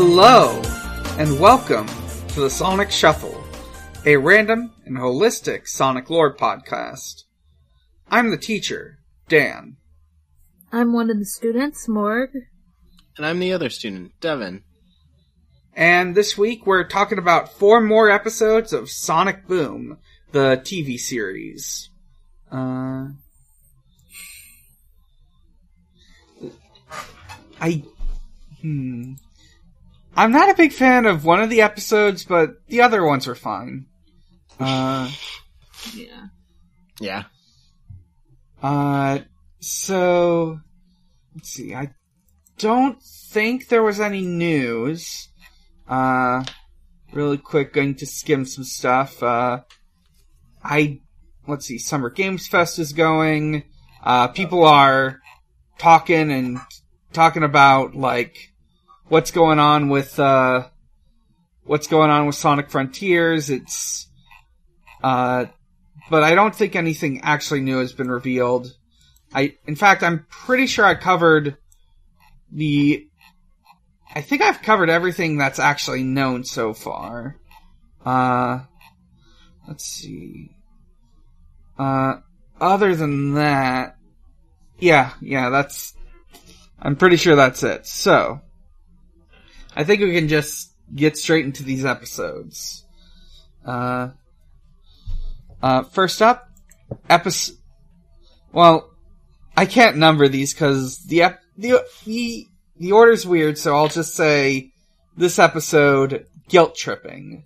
Hello, and welcome to the Sonic Shuffle, a random and holistic Sonic lore podcast. I'm the teacher, Dan. I'm one of the students, Morg. And I'm the other student, Devon. And this week we're talking about four more episodes of Sonic Boom, the TV series. Uh, I, hmm. I'm not a big fan of one of the episodes, but the other ones are fine. Uh, Yeah. Yeah. uh, so, let's see, I don't think there was any news. Uh, really quick, going to skim some stuff. Uh, I, let's see, Summer Games Fest is going. Uh, people are talking and talking about, like, what's going on with, uh, what's going on with Sonic Frontiers. It's, uh, but I don't think anything actually new has been revealed. I, in fact, I'm pretty sure I covered the, I think I've covered everything that's actually known so far. Uh, let's see. Uh, other than that, yeah, yeah, that's, I'm pretty sure that's it. So, I think we can just get straight into these episodes. Uh, uh, first up, episode, well, I can't number these because the, ep- the, the, the order's weird, so I'll just say this episode, guilt tripping.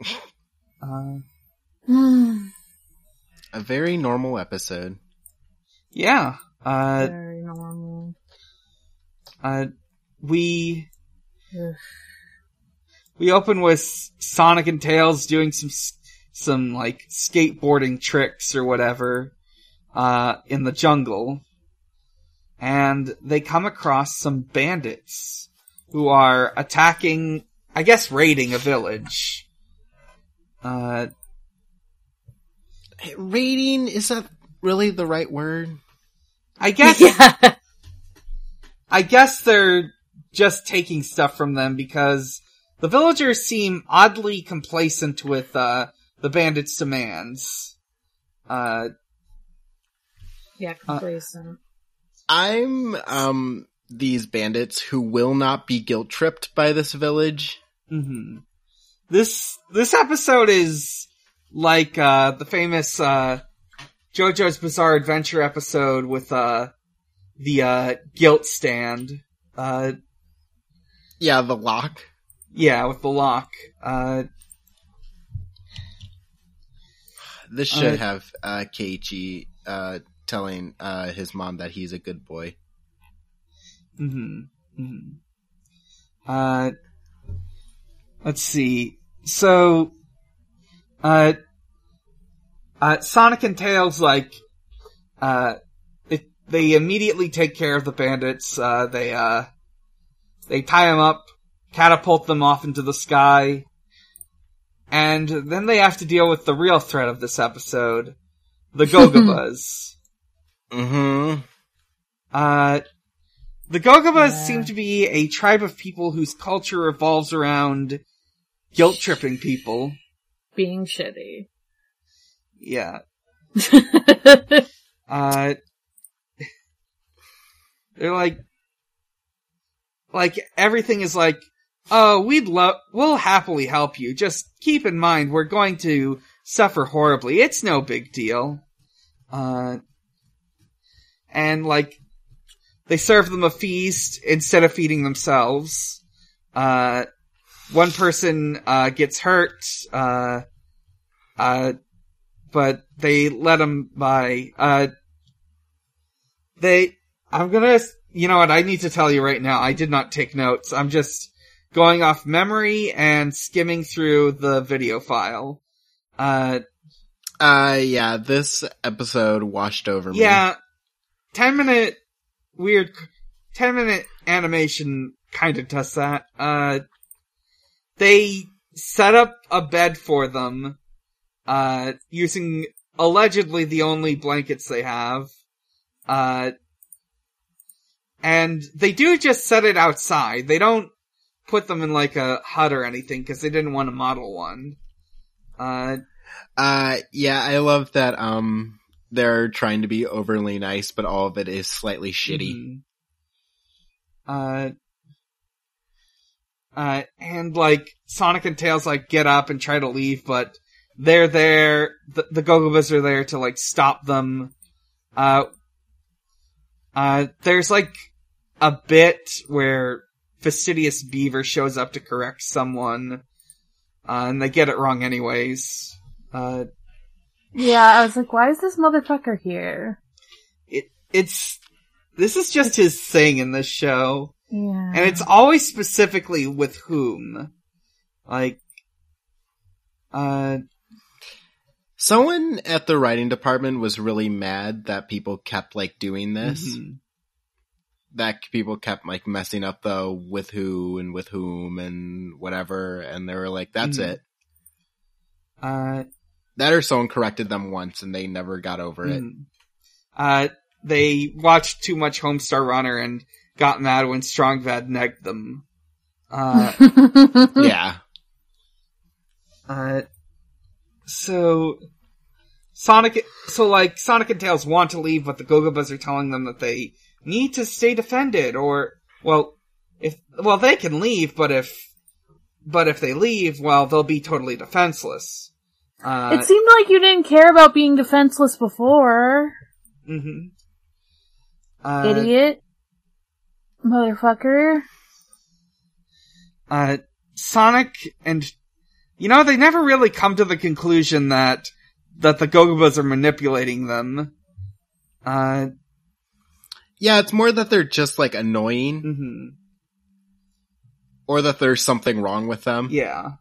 Uh, A very normal episode. yeah, uh, Very normal. uh, we, Ugh. We open with Sonic and Tails doing some, some like skateboarding tricks or whatever, uh, in the jungle. And they come across some bandits who are attacking, I guess raiding a village. Uh, Rating, is that really the right word? I guess, yeah. I guess they're just taking stuff from them because the villagers seem oddly complacent with, uh, the bandits' demands. Uh, Yeah, complacent. I'm, um, these bandits who will not be guilt tripped by this village. hmm This this episode is like uh the famous uh JoJo's Bizarre Adventure episode with uh the uh guilt stand. Yeah, the lock. yeah, with the lock. Uh This should Uh, have, uh, Koichi, uh, telling, uh, his mom that he's a good boy. hmm Mm-hmm. Uh let's see. So uh uh Sonic and Tails like uh it, they immediately take care of the bandits. Uh they uh they tie them up, catapult them off into the sky, and then they have to deal with the real threat of this episode, the Gogobas. Mm-hmm. Uh, the Gogobas Yeah. seem to be a tribe of people whose culture revolves around guilt tripping people. Being shitty. Yeah. Uh, they're like, like everything is like, oh, we'd love, we'll happily help you. Just keep in mind we're going to suffer horribly. It's no big deal. Uh, and like, they serve them a feast instead of feeding themselves. Uh, one person, uh, gets hurt, uh, uh, but they let him by, uh, they, I'm gonna, you know what, I need to tell you right now, I did not take notes. I'm just going off memory and skimming through the video file. Uh, Uh, yeah, this episode washed over me. yeah, 10 minute weird, 10 minute animation kind of does that. Uh, they set up a bed for them, uh, using allegedly the only blankets they have. Uh, and they do just set it outside. They don't put them in like a hut or anything because they didn't want to model one. Uh, Uh, yeah, I love that, um, they're trying to be overly nice, but all of it is slightly shitty. mhm. Uh, uh, and like Sonic and Tails like get up and try to leave, but they're there. The, the Gogobas are there to like stop them. Uh, uh, there's like a bit where Fastidious Beaver shows up to correct someone, uh, and they get it wrong anyways. Uh, Yeah, I was like, why is this motherfucker here? it it's this is just his thing in this show. Yeah. And it's always specifically with whom. Like, uh, Someone at the writing department was really mad that people kept like doing this. mhm. That people kept like messing up though with who and with whom and whatever, and they were like, "That's Mhm. it." uh, That or someone corrected them once and they never got over it. mhm. uh, they watched too much Homestar Runner and got mad when Strong Bad negged them. Uh, Yeah, uh, so, Sonic, so like, Sonic and Tails want to leave, but the Gogobas are telling them that they need to stay defended, or, well, if, well, they can leave, but if, but if they leave, well, they'll be totally defenseless. Uh, it seemed like you didn't care about being defenseless before. mhm. Uh, Idiot. Motherfucker. uh, Sonic and, you know, they never really come to the conclusion that, that the Gogobas are manipulating them. Uh, yeah. It's more that they're just like annoying, mhm. or that there's something wrong with them. Yeah.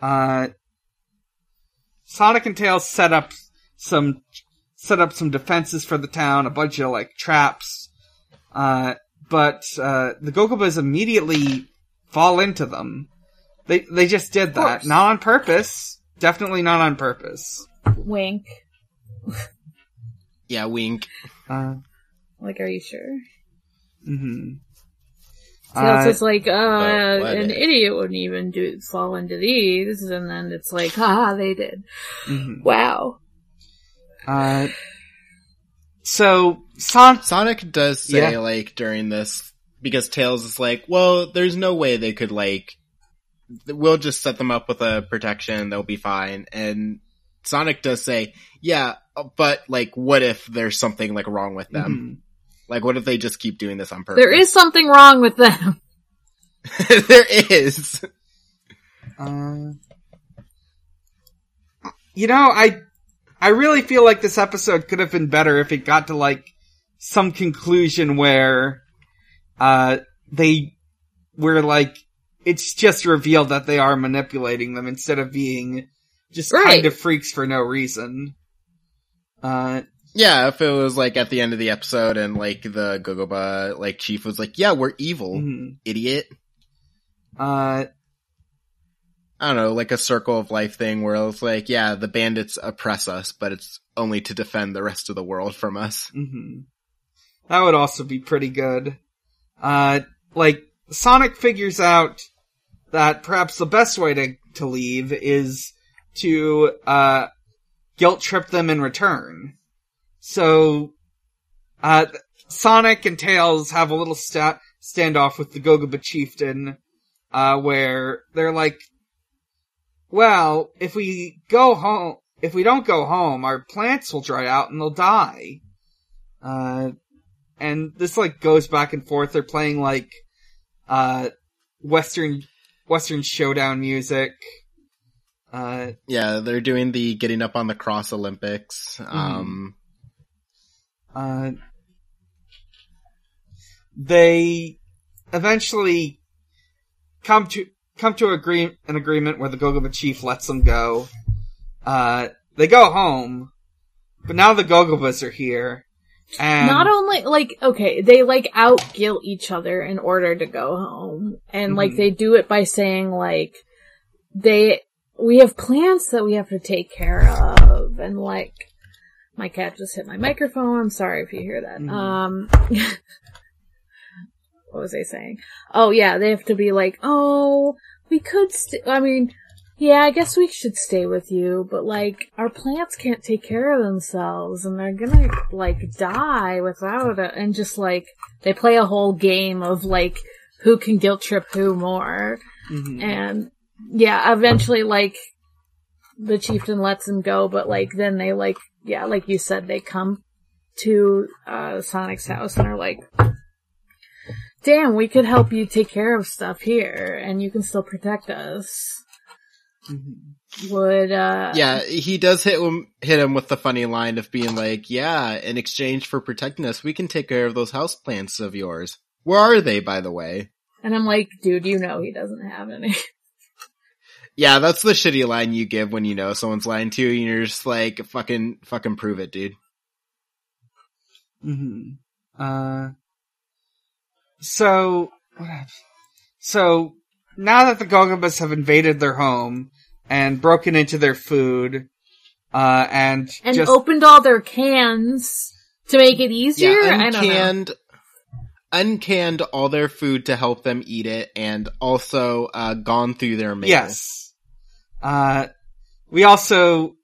Uh, Sonic and Tails set up some, set up some defenses for the town, a bunch of like traps. Uh, but, uh, the Gogobas immediately fall into them. They, they just did that. Not on purpose. Definitely not on purpose. Wink. Yeah, wink. Uh, Like, are you sure? mhm. Tails Uh, is like, uh, what an if? idiot wouldn't even do fall into these, and then it's like, ah, they did. mhm. Wow. Uh, so, Son- Sonic does say Yeah. like during this because Tails is like, well, there's no way they could like we'll just set them up with a protection, they'll be fine. And Sonic does say, yeah, but like what if there's something like wrong with them? mhm. Like what if they just keep doing this on purpose? There is something wrong with them. there is. Uh, you know, I, I really feel like this episode could have been better if it got to like some conclusion where, uh, they were like, it's just revealed that they are manipulating them instead of being just Right. kind of freaks for no reason. Uh, Yeah, if it was like at the end of the episode and like the Gogoba like chief was like, "Yeah, we're evil, mhm. idiot." uh, I don't know, like a circle of life thing where it's like, yeah, the bandits oppress us, but it's only to defend the rest of the world from us. hmm That would also be pretty good. Uh, like, Sonic figures out that perhaps the best way to, to leave is to, uh, guilt trip them in return. So, uh, Sonic and Tails have a little sta- standoff with the Gogoba chieftain, uh, where they're like, well, if we go home, if we don't go home, our plants will dry out and they'll die. Uh, and this like goes back and forth. They're playing like, uh, Western, Western showdown music. Uh, Yeah, they're doing the getting up on the cross Olympics. Um, uh, they eventually come to, come to agree, an agreement where the Gogoba chief lets them go. Uh, they go home, but now the Gogobas are here. And Not only, like, okay, they, like, out guilt each other in order to go home. And, like, Mhm. they do it by saying, like, they, we have plants that we have to take care of. And, like, my cat just hit my microphone. I'm sorry if you hear that. Mhm. Um, what was I saying? Oh yeah, they have to be like, oh, we could. St- I mean, yeah, I guess we should stay with you, but like our plants can't take care of themselves, and they're gonna like die without it. And just like they play a whole game of like who can guilt trip who more, Mhm. and yeah, eventually like the chieftain lets him go, but like then they like yeah, like you said, they come to uh Sonic's house and are like, "Damn, we could help you take care of stuff here, and you can still protect us." Mhm. Would uh Yeah, he does hit him, hit him with the funny line of being like, yeah, in exchange for protecting us, we can take care of those houseplants of yours. Where are they, by the way? And I'm like, dude, you know he doesn't have any. Yeah, that's the shitty line you give when you know someone's lying to you and you're just like, fucking, fucking prove it, dude. Mhm. Uh. So, what so now that the Gogobas have invaded their home and broken into their food, uh, and, and just opened all their cans to make it easier. Yeah, I don't uncanned, uncanned all their food to help them eat it and also, uh, gone through their mail. Yes. Uh, we also,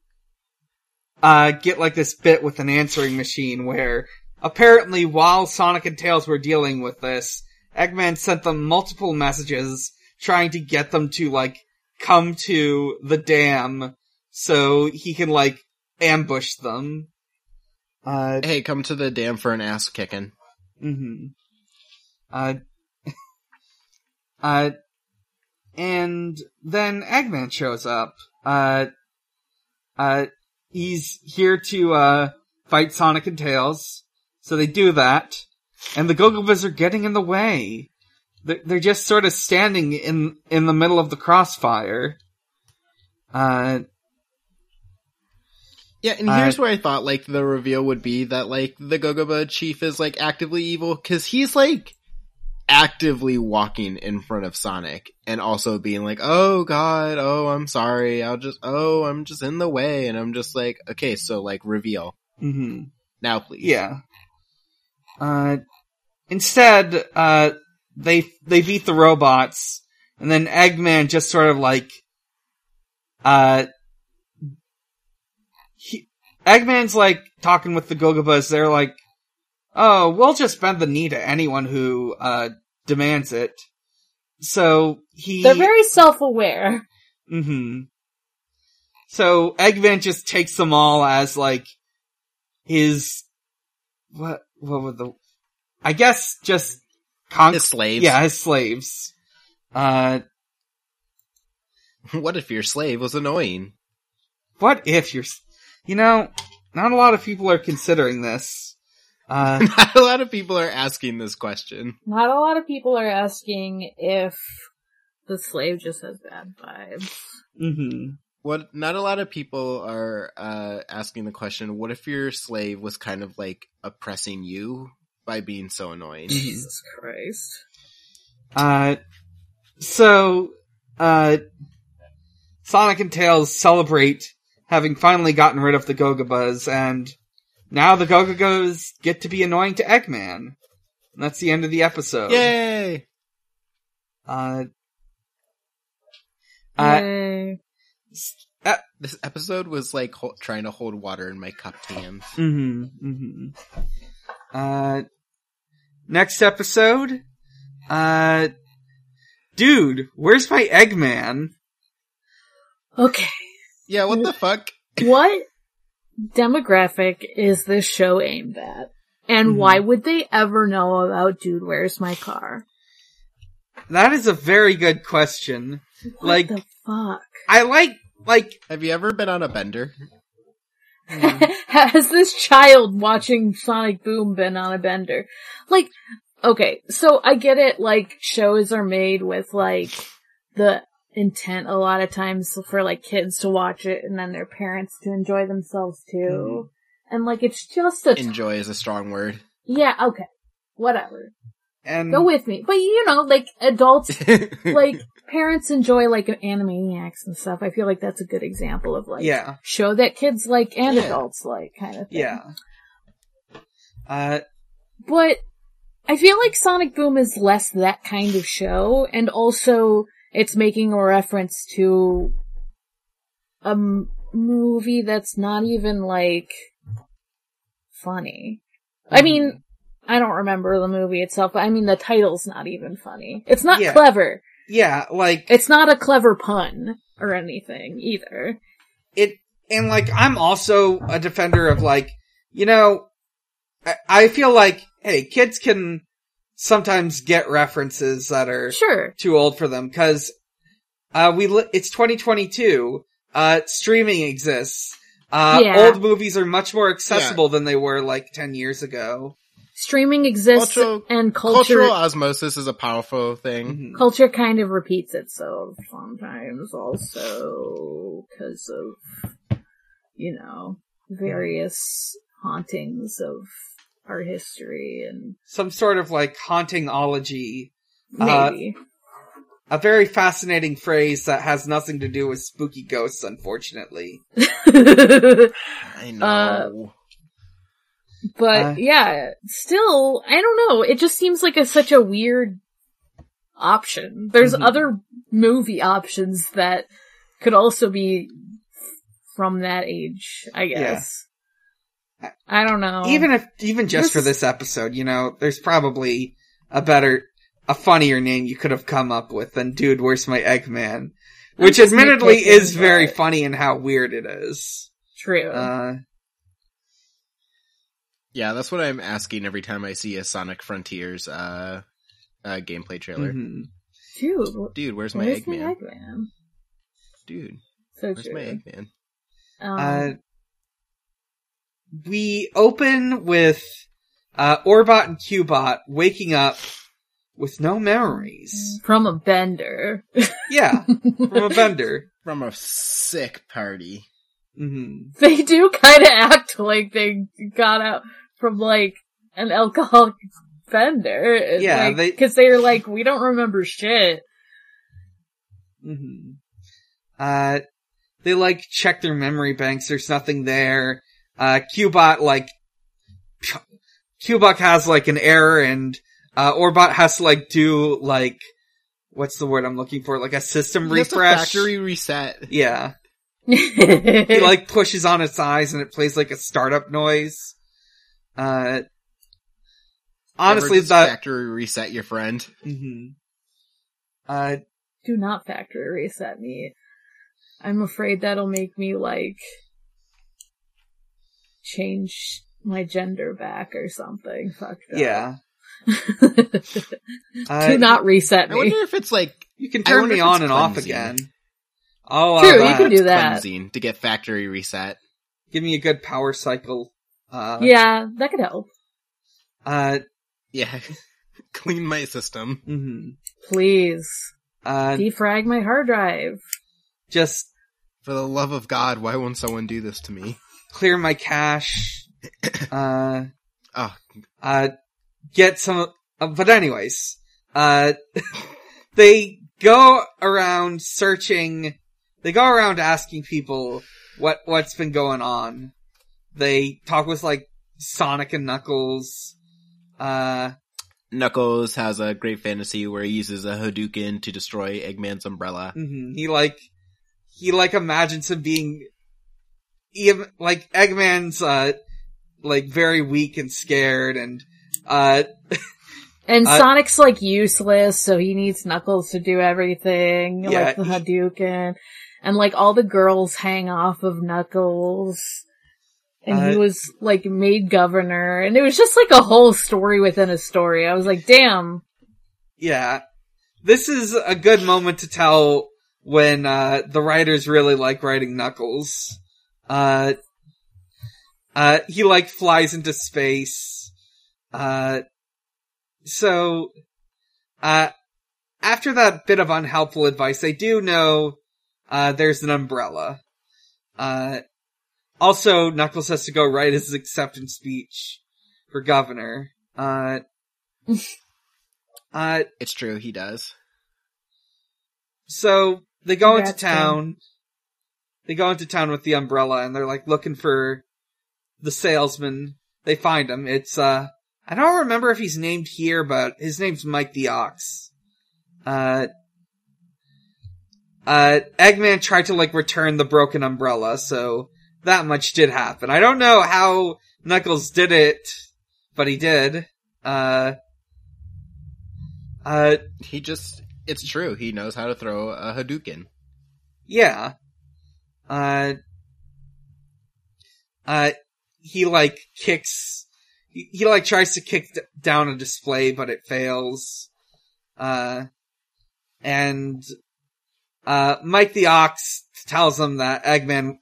uh, get like this bit with an answering machine where apparently while Sonic and Tails were dealing with this, Eggman sent them multiple messages trying to get them to like come to the dam so he can like ambush them. Uh, Hey, come to the dam for an ass kicking. hmm Uh, uh, and then Eggman shows up. Uh, uh, he's here to, uh, fight Sonic and Tails. So they do that. And the Gogobas are getting in the way. They're, they're just sort of standing in, in the middle of the crossfire. Uh, Yeah, and Uh, here's where I thought like the reveal would be that like the Gogoba chief is like actively evil because he's like actively walking in front of Sonic and also being like, "Oh God, oh I'm sorry, I'll just oh I'm just in the way," and I'm just like, "Okay, so like reveal. Hmm now, please." Yeah. Uh, instead, uh, they, they beat the robots, and then Eggman just sort of like, uh, he, Eggman's like talking with the Gogobas, they're like, oh, we'll just bend the knee to anyone who, uh, demands it. So, he- They're very self-aware. hmm So Eggman just takes them all as like his what what were the I guess just con- His slaves. yeah his slaves. Uh, what if your slave was annoying? what if you're you know not a lot of people are considering this. Uh, Not a lot of people are asking this question. Not a lot of people are asking if the slave just has bad vibes. hmm What? Not a lot of people are uh, asking the question. What if your slave was kind of like oppressing you by being so annoying? Jesus Christ. Uh, so, uh, Sonic and Tails celebrate having finally gotten rid of the Gogobas, and now the Gogogos get to be annoying to Eggman. And that's the end of the episode. Yay! Uh, uh, This episode was like ho- trying to hold water in my cupped hands. hmm hmm Uh, next episode, uh, dude, where's my Eggman? Okay. Yeah, what the fuck? What demographic is this show aimed at? And Mhm. why would they ever know about Dude, Where's My Car? That is a very good question. What Like- the fuck? I like, like, Have you ever been on a bender? Has this child watching Sonic Boom been on a bender? Like, okay, so I get it, like, shows are made with, like, the intent a lot of times for, like, kids to watch it and then their parents to enjoy themselves too. And, like, it's just a, Enjoy is a strong word. yeah, okay, whatever. and Go with me. But, you know, like, adults, like, parents enjoy, like, Animaniacs and stuff. I feel like that's a good example of, like, yeah, show that kids like and Yeah. adults like kind of thing. yeah. Uh, But I feel like Sonic Boom is less that kind of show, and also it's making a reference to a m- movie that's not even like funny. I mean, mm-hmm. I don't remember the movie itself, but I mean the title's not even funny. It's not Yeah. clever. Yeah, like It's not a clever pun or anything either. it, and like I'm also a defender of like, you know, I, I feel like, hey, kids can sometimes get references that are Sure. too old for them because uh we li- it's 2022 uh streaming exists uh Yeah. old movies are much more accessible than they were like 10 years ago Streaming exists Cultural- and culture Cultural osmosis is a powerful thing. Mhm. culture kind of repeats itself sometimes also because of you know various hauntings of our history and some sort of like hauntingology Uh, maybe. a very fascinating phrase that has nothing to do with spooky ghosts unfortunately. I know. but Uh, yeah still i don't know. It just seems like a, such a weird option. There's Mhm. other movie options that could also be from that age i guess i don't know even if even just This for this episode you know there's probably a better a funnier name you could have come up with than dude where's my eggman which admittedly nitpicking, is very but- funny in how weird it is true uh Yeah, that's what I'm asking every time I see a Sonic Frontiers uh, uh gameplay trailer. mhm. Dude, Dude, where's my where's my Eggman? Eggman? Dude, So where's true. my Eggman? Um, Uh, we open with uh, Orbot and Cubot waking up with no memories. from a bender. Yeah, from a bender. From a sick party. hmm they do kind of act like they got out from like an alcoholic bender. It's Yeah, like- they- cause they're like, we don't remember shit. hmm Uh, they like check their memory banks. There's nothing there. Uh, Cubot like, Cubot has like an error and, uh, Orbot has to like do like, what's the word I'm looking for? Like a system He has to refresh. factory reset. Yeah. he he like pushes on its eyes and it plays like a startup noise. Uh, honestly, Ever that. factory reset your friend. mhm. Uh, do not factory reset me. I'm afraid that'll make me like change my gender back or something. Fuck that. yeah. Uh, do not reset I wonder if it's like You can turn me on it's and off again. Oh, True, uh, you can do that. cleansing to get factory reset. Give me a good power cycle. Uh, Yeah, that could help. Uh, Yeah. Clean my system. mhm. Please. Uh, Defrag my hard drive. just For the love of God, why won't someone do this to me? Clear my cache. Uh, Oh, uh, get some, uh, but anyways, uh, they go around searching, they go around asking people what, what's been going on. They talk with like Sonic and Knuckles, uh, Knuckles has a great fantasy where he uses a Hadouken to destroy Eggman's umbrella. mhm, he like, he like imagines him being, even, like Eggman's, uh, like very weak and scared and, uh, And Uh, Sonic's like useless, so he needs Knuckles to do everything, Yeah, like the he- Hadouken. And like all the girls hang off of Knuckles. And he Uh, was like made governor, and it was just like a whole story within a story. I was like, damn. Yeah. This is a good moment to tell when, uh, the writers really like writing Knuckles. Uh, uh, he like flies into space. Uh, so, uh, after that bit of unhelpful advice, I do know, uh, there's an umbrella. Uh, also, Knuckles has to go write his acceptance speech for governor. Uh, uh, It's true, he does. So they go into Congrats, Tim. town. They go into town with the umbrella and they're like looking for the salesman. They find him. It's uh I don't remember if he's named here, but his name's Mike the Ox. Uh, uh, Eggman tried to like return the broken umbrella, so that much did happen. I don't know how Knuckles did it, but he did. Uh, uh, He just, it's true. He knows how to throw a Hadouken. yeah. Uh, uh, he like kicks, he, he like tries to kick d- down a display, but it fails. Uh, and, uh, Mike the Ox tells him that Eggman,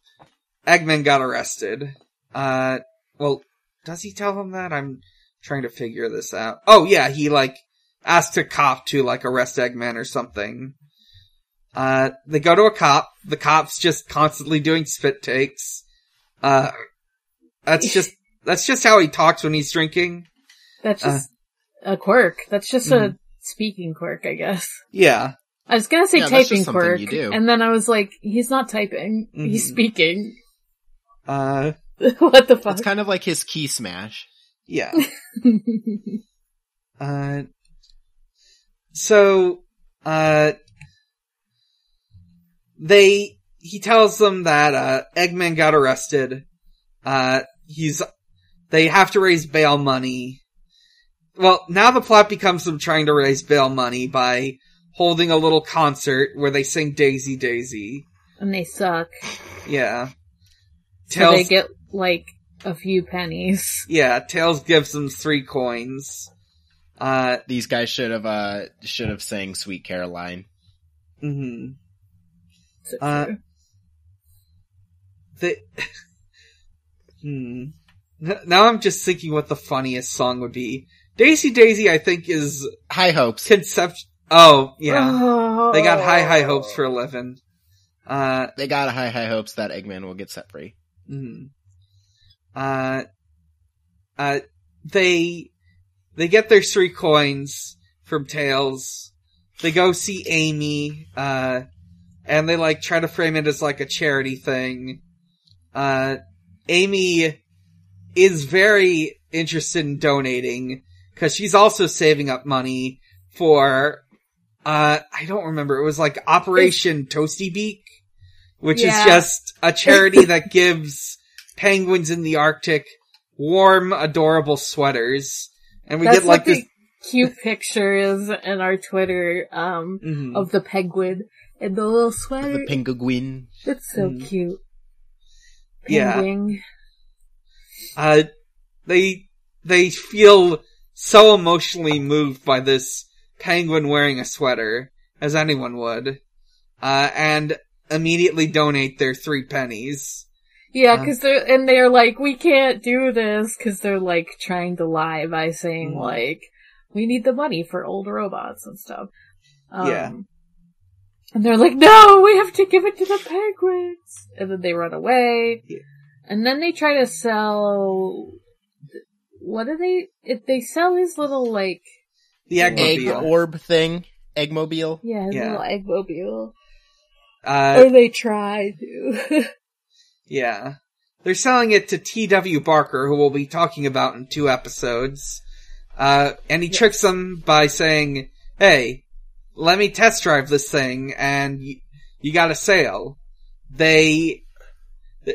Eggman got arrested. Uh, well, does he tell him that? I'm trying to figure this out. Oh yeah, he like asked a cop to like arrest Eggman or something. Uh, they go to a cop. The cop's just constantly doing spit takes. Uh, that's just, that's just how he talks when he's drinking. That's Uh, just a quirk. That's just mhm. a speaking quirk, I guess. Yeah. I was gonna say Yeah, typing quirk, you do. and then I was like, he's not typing. He's Mhm. speaking. Uh, what the fuck? It's kind of like his key smash. yeah. Uh, so, uh, they, he tells them that, uh, Eggman got arrested. Uh, he's, they have to raise bail money. Well, now the plot becomes them trying to raise bail money by holding a little concert where they sing Daisy Daisy. and they suck. Yeah. So Tails, they get like a few pennies. yeah, Tails gives them three coins. Uh, These guys should have, uh, should have sang Sweet Caroline. mhm. So Uh. The hmm. Now I'm just thinking what the funniest song would be. Daisy Daisy, I think, is High hopes. concept. Oh yeah, Oh. they got high high hopes for Eleven. Uh, They got high, high hopes that Eggman will get set free. mhm. uh, uh, they they get their three coins from Tails. They go see Amy. Uh, and they like try to frame it as like a charity thing. Uh, Amy is very interested in donating because she's also saving up money for, uh, I don't remember. It was like Operation Toasty Beak, which Yeah. is just a charity that gives penguins in the Arctic warm, adorable sweaters. And we That's get like this. cute picture is in our Twitter um Mhm. of the penguin and the little sweater. The penguin. it's so Mhm. cute. Yeah. Uh, they they feel so emotionally moved by this penguin wearing a sweater, as anyone would, uh, and immediately donate their three pennies. Yeah, Uh. cause they're, and they're like, we can't do this, cause they're like trying to lie by saying Mhm. like, we need the money for old robots and stuff. Um, Yeah. And they're like, no, we have to give it to the penguins! And then they run away. Yeah. And then they try to sell, what do they, if they sell his little like, The Egg orb thing. Eggmobile. yeah, his Yeah. little eggmobile. Uh, or they try to. yeah. They're selling it to T.W. Barker, who we'll be talking about in two episodes. Uh, and he tricks them by saying, hey, let me test drive this thing and y- you got a sale. They,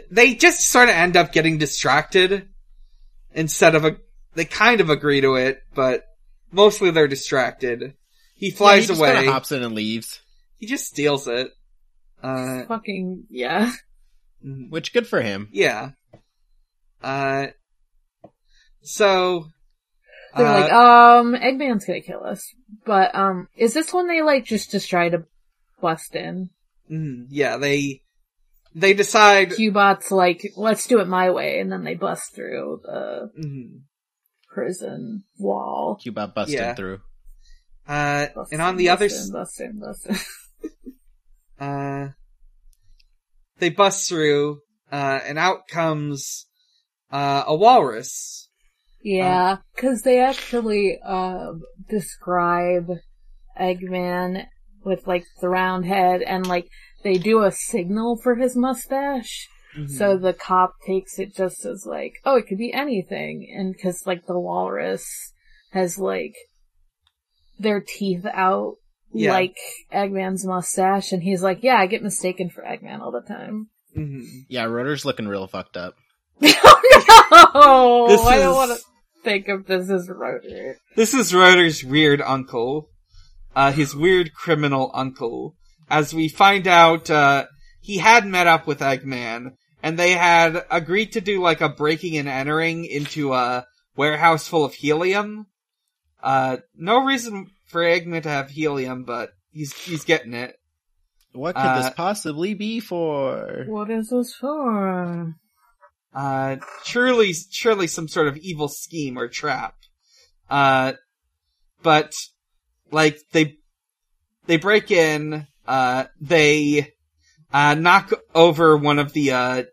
they just sort of end up getting distracted instead of a, they kind of agree to it, but mostly they're distracted. He flies Yeah, he just away. kinda hops in and leaves. He just steals it. Uh, Fucking, yeah. mhm. Which good for him. Yeah. Uh, so, They're uh, like, um, Eggman's gonna kill us. But, um, is this when they, like, just, just try to bust in? mm, yeah, they, they decide, Cubot's like, let's do it my way, and then they bust through the mhm. prison wall. Cubot busted Yeah. through. uh, Bust and on in, the other, bust s- in, bust in, bust in. uh, they bust through, uh, and out comes, uh, a walrus. Yeah, cause they actually, um, describe Eggman with, like, the round head, and, like, they do a signal for his mustache. Mhm. So the cop takes it just as like, oh, it could be anything. And cause like the walrus has like their teeth out Yeah. like Eggman's mustache. And he's like, yeah, I get mistaken for Eggman all the time. Mhm. Yeah, Rotor's looking real fucked up. Oh no! This I don't want to think of this as Rotor. This is Rotor's weird uncle. Uh, his weird criminal uncle. As we find out, uh, he had met up with Eggman, and they had agreed to do like a breaking and entering into a warehouse full of helium. Uh, no reason for Eggman to have helium, but he's, he's getting it. What could Uh, this possibly be for? What is this for? Uh, surely, surely some sort of evil scheme or trap. Uh, but, like, they, they break in, uh, they, uh, knock over one of the, uh,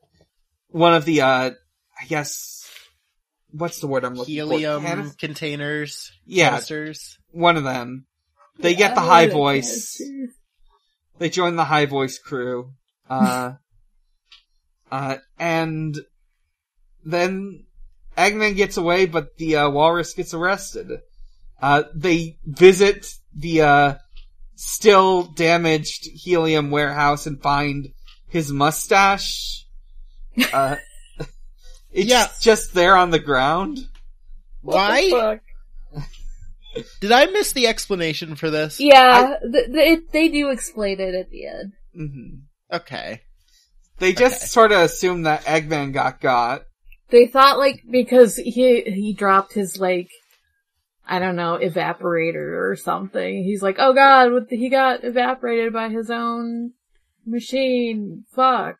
one of the, uh, I guess, what's the word I'm looking Helium for? Helium containers, Yeah, canisters. one of them. They get the high voice. They join the high voice crew. Uh, uh, and then Eggman gets away, but the uh, walrus gets arrested. Uh, they visit the uh, still damaged helium warehouse and find his mustache. Uh, it's Yeah. just there on the ground. What the Why? fuck? Did I miss the explanation for this? Yeah, th- th- they do explain it at the end. hmm Okay. They just Okay. sort of assume that Eggman got got. They thought like because he he dropped his like I don't know evaporator or something. He's like, oh god, what the, he got evaporated by his own machine. Fuck.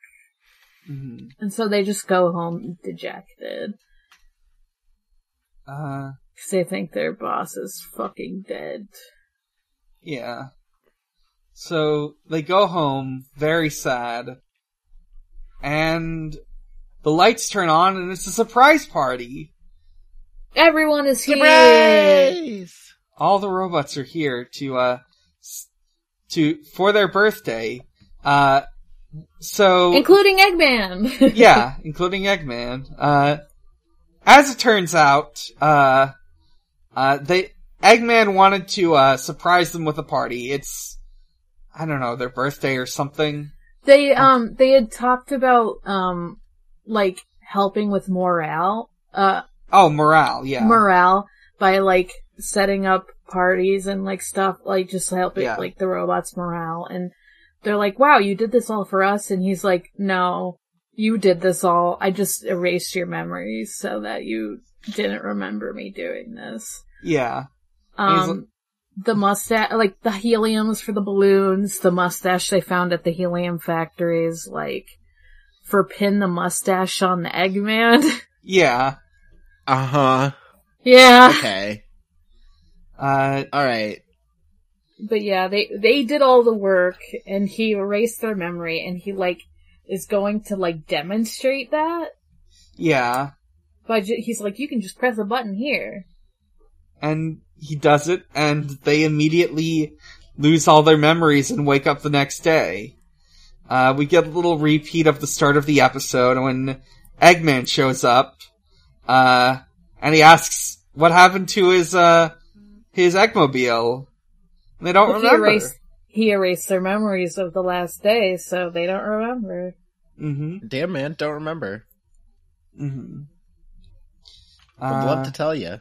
hmm And so they just go home dejected Uh, because they think their boss is fucking dead. Yeah. So they go home very sad. And the lights turn on and it's a surprise party. Everyone is here, All the robots are here to uh to for their birthday. Uh so including Eggman. yeah, including Eggman. Uh as it turns out, uh uh they Eggman wanted to uh surprise them with a party. It's I don't know, their birthday or something. They um they had talked about um like helping with morale uh Oh, morale, yeah. morale by like setting up parties and like stuff like just helping Yeah. like the robots morale and they're like wow you did this all for us and he's like no you did this all I just erased your memories so that you didn't remember me doing this yeah. Um the mustache like the heliums for the balloons the mustache they found at the helium factories like for pin the mustache on the Eggman. Yeah. Uh huh. yeah. Okay. Uh, Alright. But yeah, they they did all the work and he erased their memory and he like is going to like demonstrate that yeah. ju- he's like you can just press a button here. And he does it, and they immediately lose all their memories and wake up the next day. Uh, we get a little repeat of the start of the episode when Eggman shows up, uh, and he asks what happened to his, uh, his Eggmobile. They don't Well, he remember. erased he erased their memories of the last day, so they don't remember. Mm-hmm. Damn man, don't remember. Mm-hmm. Would love to tell you.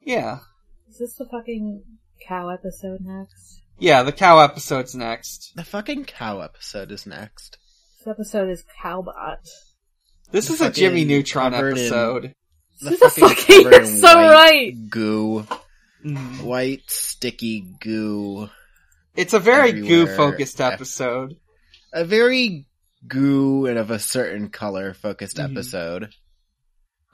Yeah. Is this the fucking cow episode next? Yeah, the cow episode's next. The fucking cow episode is next. This episode is Cowbot. This The is a Jimmy Neutron covered in- episode. The The fucking fucking- you're so white right. Goo. Mhm. White sticky goo. It's a very goo-focused episode. A very goo and of a certain color focused Mhm. episode.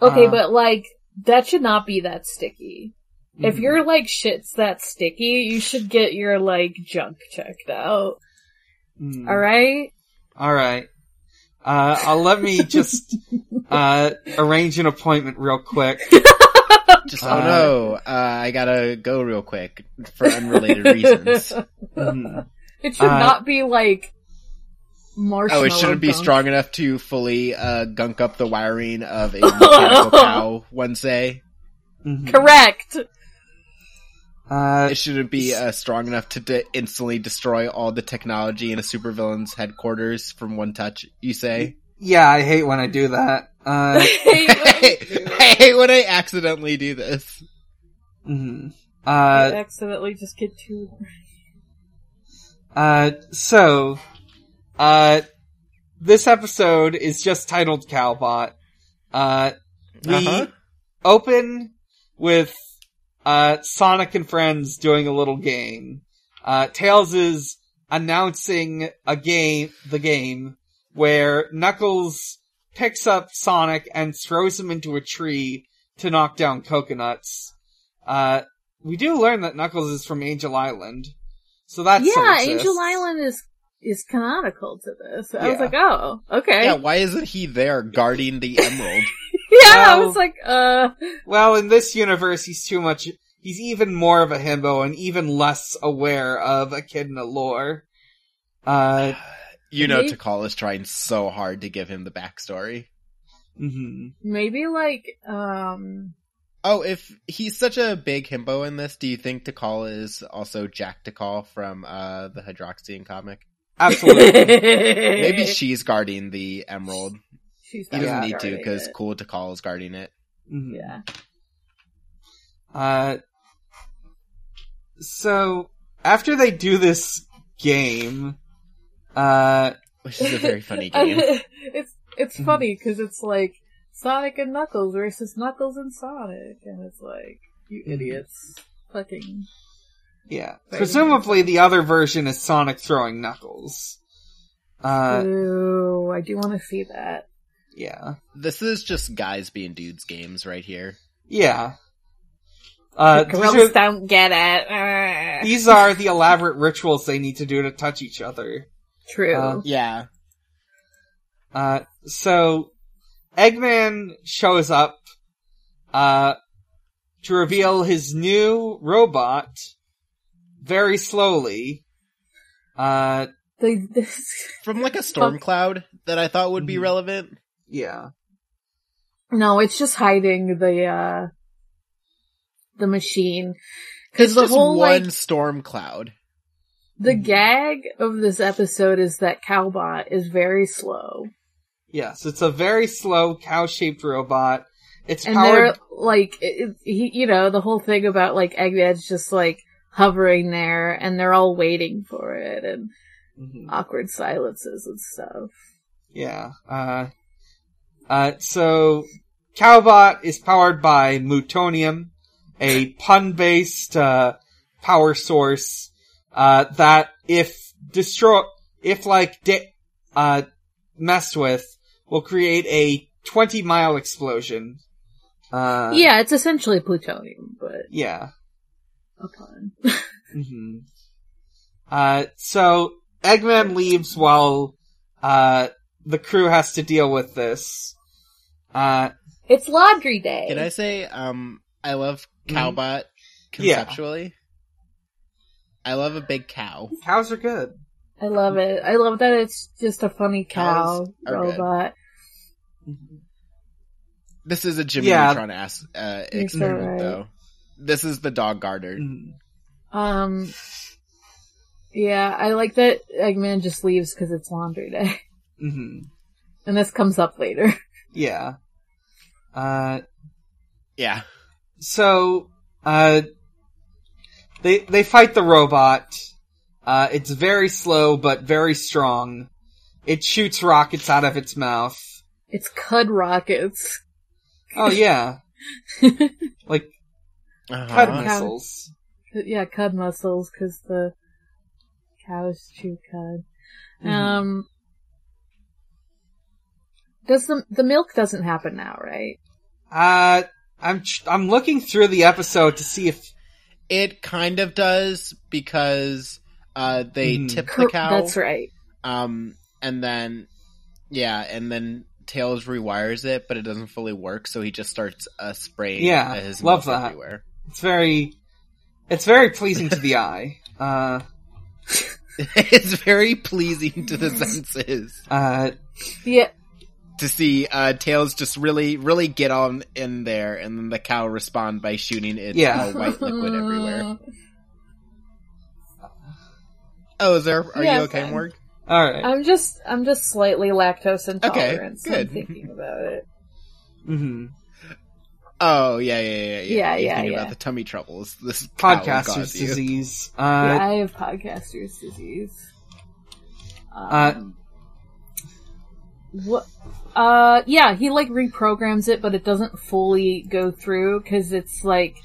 Okay, Uh, but like that should not be that sticky. If Mhm. your like shit's that sticky, you should get your like junk checked out. Mhm. Alright? Alright. Uh, I'll let me just, uh, arrange an appointment real quick. Just, Uh, oh no, uh, I gotta go real quick for unrelated reasons. Mhm. It should Uh, not be like marshmallow. Oh, it shouldn't be gunk. strong enough to fully uh, gunk up the wiring of a mechanical cow. One say Mhm. Correct. Uh, it shouldn't be uh, strong enough to de- instantly destroy all the technology in a supervillain's headquarters from one touch. You say? yeah, I hate when I do that. Uh, I hate when I accidentally do this. mhm. I uh, accidentally just get too. uh, so, uh, this episode is just titled Cowbot. Uh, we Uh-huh. open with uh, Sonic and friends doing a little game. Uh, Tails is announcing a game, the game, where Knuckles picks up Sonic and throws him into a tree to knock down coconuts. Uh, we do learn that Knuckles is from Angel Island. So that's yeah, Angel Island is is canonical to this. I was like, oh, okay. Yeah, Yeah, why isn't he there guarding the emerald? I Well- was like, uh, Well, in this universe, he's too much. He's even more of a himbo and even less aware of Echidna lore. Uh, You know, Maybe- Tikal is trying so hard to give him the backstory. hmm maybe like, um, Oh, if he's such a big himbo in this, do you think Tikal is also Jack Tikal from uh, the Hydroxian comic? absolutely. Maybe she's guarding the emerald. She's He doesn't need to because Cool to call is guarding it. Mhm. Yeah. Uh, so after they do this game, uh, Which is a very funny game. it's it's Mhm. funny because it's like Sonic and Knuckles versus Knuckles and Sonic, and it's like you Mhm. idiots, fucking yeah, presumably the other version is Sonic throwing Knuckles. Uh, Ooh, I do want to see that. Yeah, This is just guys being dudes games right here. yeah. Uh, the these girls are, don't get it. These are the elaborate rituals they need to do to touch each other. True. uh, Yeah. Uh, so Eggman shows up, uh, to reveal his new robot very slowly. Uh, From like a storm cloud that I thought would be Mhm. relevant. Yeah. no, it's just hiding the uh the machine because It's the just whole one like storm cloud. the Mhm. gag of this episode is that Cowbot is very slow. Yes, it's a very slow cow-shaped robot. It's and powered. they're like it, it- he, you know the whole thing about like Eggman's just like hovering there and they're all waiting for it and Mhm. awkward silences and stuff Yeah. Uh, uh, so Cowbot is powered by Mutonium, a pun-based, uh, power source, uh, that if destroy, if like, di- uh, messed with, will create a 20 mile explosion. Uh, yeah it's essentially plutonium but Yeah. a pun hmm Uh, so Eggman leaves while, uh, the crew has to deal with this. Uh, it's laundry day Can I say, um, I love Mhm. Cowbot Yeah. conceptually. I love a big cow. cows are good. I love it I love that it's just a funny cow Cows are good. robot This is a Jimmy Yeah. Neutron ass uh, You're so experiment, right. though. This is the dog garter. Mhm. um yeah I like that Eggman just leaves because it's laundry day hmm and this comes up later Yeah. Uh, Yeah. so, uh, they, they fight the robot. Uh, it's very slow, but very strong. It shoots rockets out of its mouth. it's Cud Rockets Oh yeah. like, Uh-huh. cud Cow- missiles. Yeah, cud muscles, because the cows chew cud. Mhm. Um, does the the milk doesn't happen now, right? Uh, I'm, I'm looking through the episode to see if, It kind of does because uh, they Mhm. tip the cow. That's right. Um, and then, yeah, and then Tails rewires it, but it doesn't fully work, so he just starts uh, spraying Yeah, his love milk that. everywhere. it's very, it's very pleasing to the eye. Uh, it's very pleasing to the senses Uh, Yeah. To see uh, Tails just really, really get on in there, and then the cow respond by shooting its Yeah. uh, white liquid everywhere. Oh, is there? Are Yeah, you okay, fine. Morg? alright. I'm just I'm just slightly lactose intolerant. so I'm good. thinking about it. Mm-hmm. Oh, yeah, yeah, yeah, yeah. Yeah, yeah, thinking yeah. about the tummy troubles. This cow will Podcaster's disease. Uh, yeah, I have podcaster's disease. Uh, Um, what? Uh, yeah, he like reprograms it, but it doesn't fully go through because it's like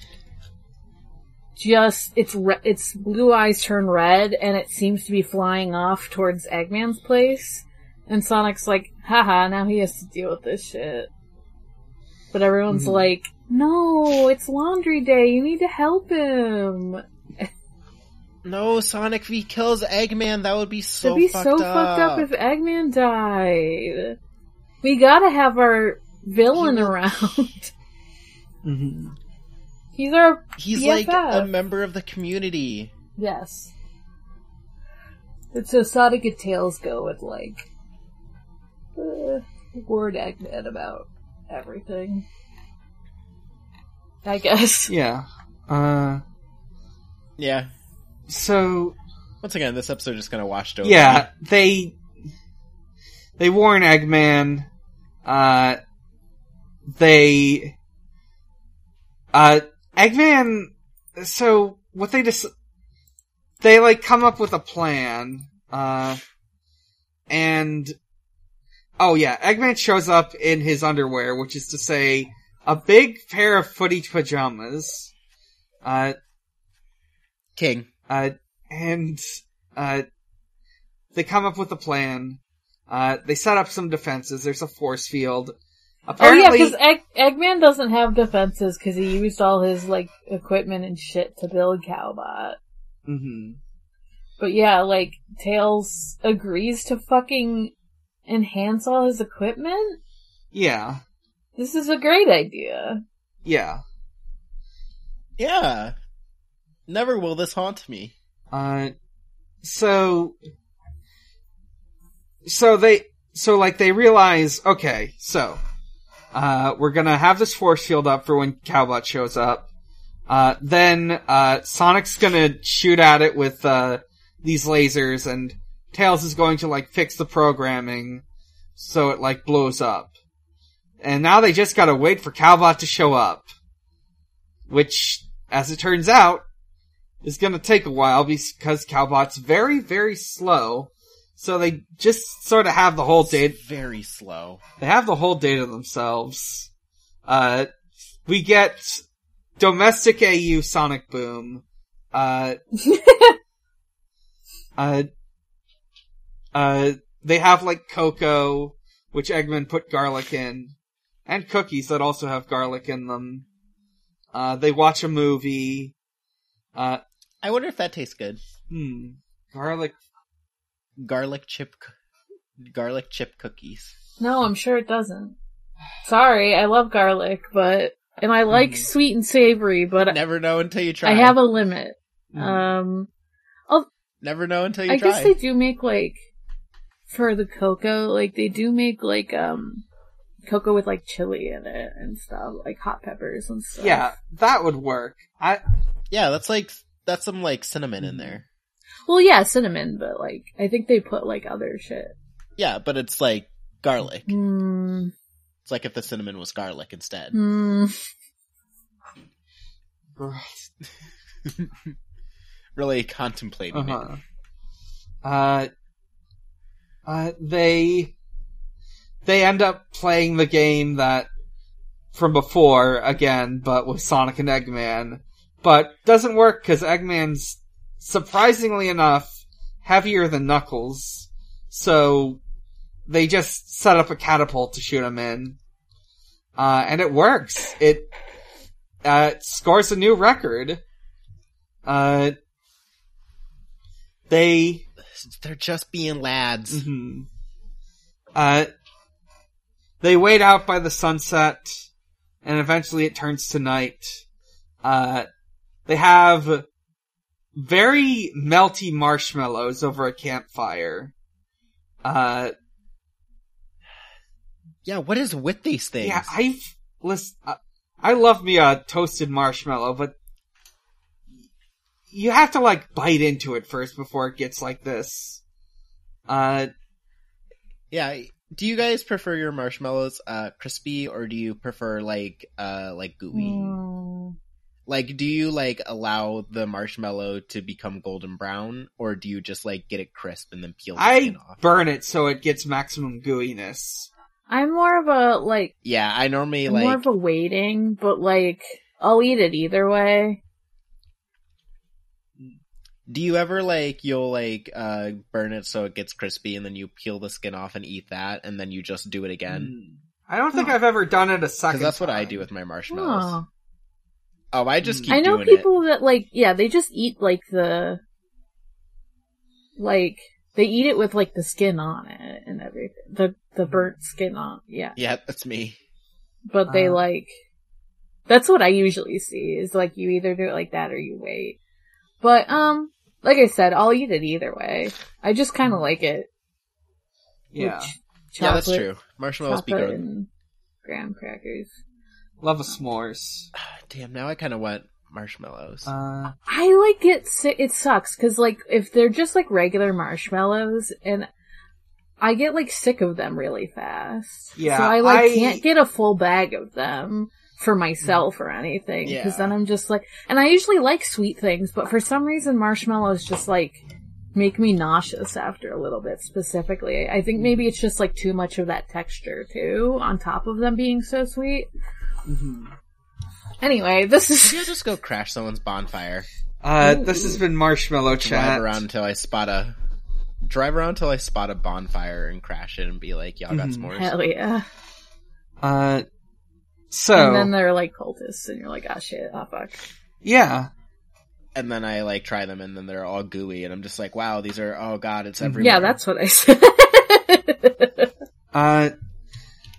just it's re- its blue eyes turn red and it seems to be flying off towards Eggman's place. And Sonic's like, haha, now he has to deal with this shit. But everyone's Mhm. like, no, it's laundry day, you need to help him. No, Sonic V kills Eggman. That would be so It'd be fucked so up. fucked up if Eggman died. We gotta have our villain He will- around. hmm He's our He's BFF. like a member of the community. yes. And so Sonic and Tails go with like uh, word Eggman about everything. I guess. Yeah. Uh, Yeah. so, Once again, this episode just kind of washed over. yeah, they, they warn Eggman, uh, they, uh, Eggman, so, what they just, they like come up with a plan, uh, and, oh yeah, Eggman shows up in his underwear, which is to say, a big pair of footy pajamas, uh, King. uh, and, uh, they come up with a plan. Uh, they set up some defenses. There's a force field. Oh yeah, because Egg- Eggman doesn't have defenses because he used all his like equipment and shit to build Cowbot. Mhm. But yeah, like Tails agrees to fucking enhance all his equipment. yeah, This is a great idea. yeah. Yeah. Never will this haunt me. Uh, so, so they, so like they realize, okay, so, uh, we're gonna have this force field up for when Cowbot shows up. Uh, then, uh, Sonic's gonna shoot at it with, uh, these lasers and Tails is going to like fix the programming so it like blows up. And now they just gotta wait for Cowbot to show up. Which, as it turns out, is gonna take a while because Cowbot's very, very slow. So they just sort of have the whole day, It's very slow. they have the whole day to themselves. Uh, we get domestic AU Sonic Boom. Uh, uh, uh, they have like cocoa, which Eggman put garlic in, and cookies that also have garlic in them. Uh, they watch a movie. Uh, I wonder if that tastes good. hmm, garlic. Garlic chip, garlic chip cookies. No, I'm sure it doesn't. Sorry, I love garlic, but and I like Mhm. sweet and savory, but Never know until you try. I have a limit. Hmm. Um, Never know until you try. I try. guess they do make like for the cocoa, like they do make like um cocoa with like chili in it and stuff, like hot peppers and stuff. yeah, that would work. I Yeah, that's like that's some like cinnamon in there. Well, yeah, cinnamon, but like I think they put like other shit. Yeah, but it's like garlic. Hmm. It's like if the cinnamon was garlic instead. Hmm. Really contemplating Uh-huh. Uh, uh, they, they end up playing the game that, from before, again, but with Sonic and Eggman, but doesn't work because Eggman's, surprisingly enough, heavier than Knuckles, so they just set up a catapult to shoot him in. Uh, and it works. It, uh, scores a new record. Uh, they. They're just being lads. hmm Uh, they wait out by the sunset, and eventually it turns to night. Uh, they have very melty marshmallows over a campfire. Uh, Yeah, what is with these things? yeah, I've listen. Uh, I love me a toasted marshmallow, but you have to like bite into it first before it gets like this. Uh, Yeah. Do you guys prefer your marshmallows uh crispy or do you prefer like uh like gooey? Mm. Like do you like allow the marshmallow to become golden brown or do you just like get it crisp and then peel the I skin off? burn it so it gets maximum gooiness. I'm more of a like Yeah, I normally I'm like more of a waiting, but like I'll eat it either way. Do you ever like you'll like uh burn it so it gets crispy and then you peel the skin off and eat that and then you just do it again? Mm. I don't think I've ever done it a Because second. that's what I time. do with my marshmallows. Oh. Oh, I just Mm. keep I know doing people that like yeah, they just eat like the like they eat it with like the skin on it and everything. The the burnt skin on yeah. Yeah, that's me. But they Uh. like that's what I usually see is like you either do it like that or you wait. But um like I said, I'll eat it either way. I just kinda like it. Yeah, ch- yeah, that's chocolate- true. Marshmallows be good. graham crackers. Love a s'mores. Damn, now I kind of want marshmallows. Uh, I like it. si- It sucks because like if they're just like regular marshmallows, and I get like sick of them really fast. Yeah, so I like I- can't get a full bag of them for myself or anything because Yeah. then I'm just like, and I usually like sweet things, but for some reason marshmallows just like make me nauseous after a little bit. Specifically, I think maybe it's just like too much of that texture too, on top of them being so sweet. Mhm. Anyway, this is Maybe just go crash someone's bonfire. uh, this has been Marshmallow Chat. Drive around until I spot a drive around until I spot a bonfire and crash it and be like, "Y'all got Mhm. s'mores." hell yeah. Uh, so And then they're like cultists, and you're like, ah, shit, ah, fuck. yeah, And then I like try them and then they're all gooey and I'm just like, "Wow, these are oh god, it's everywhere." Yeah, that's what I said. uh,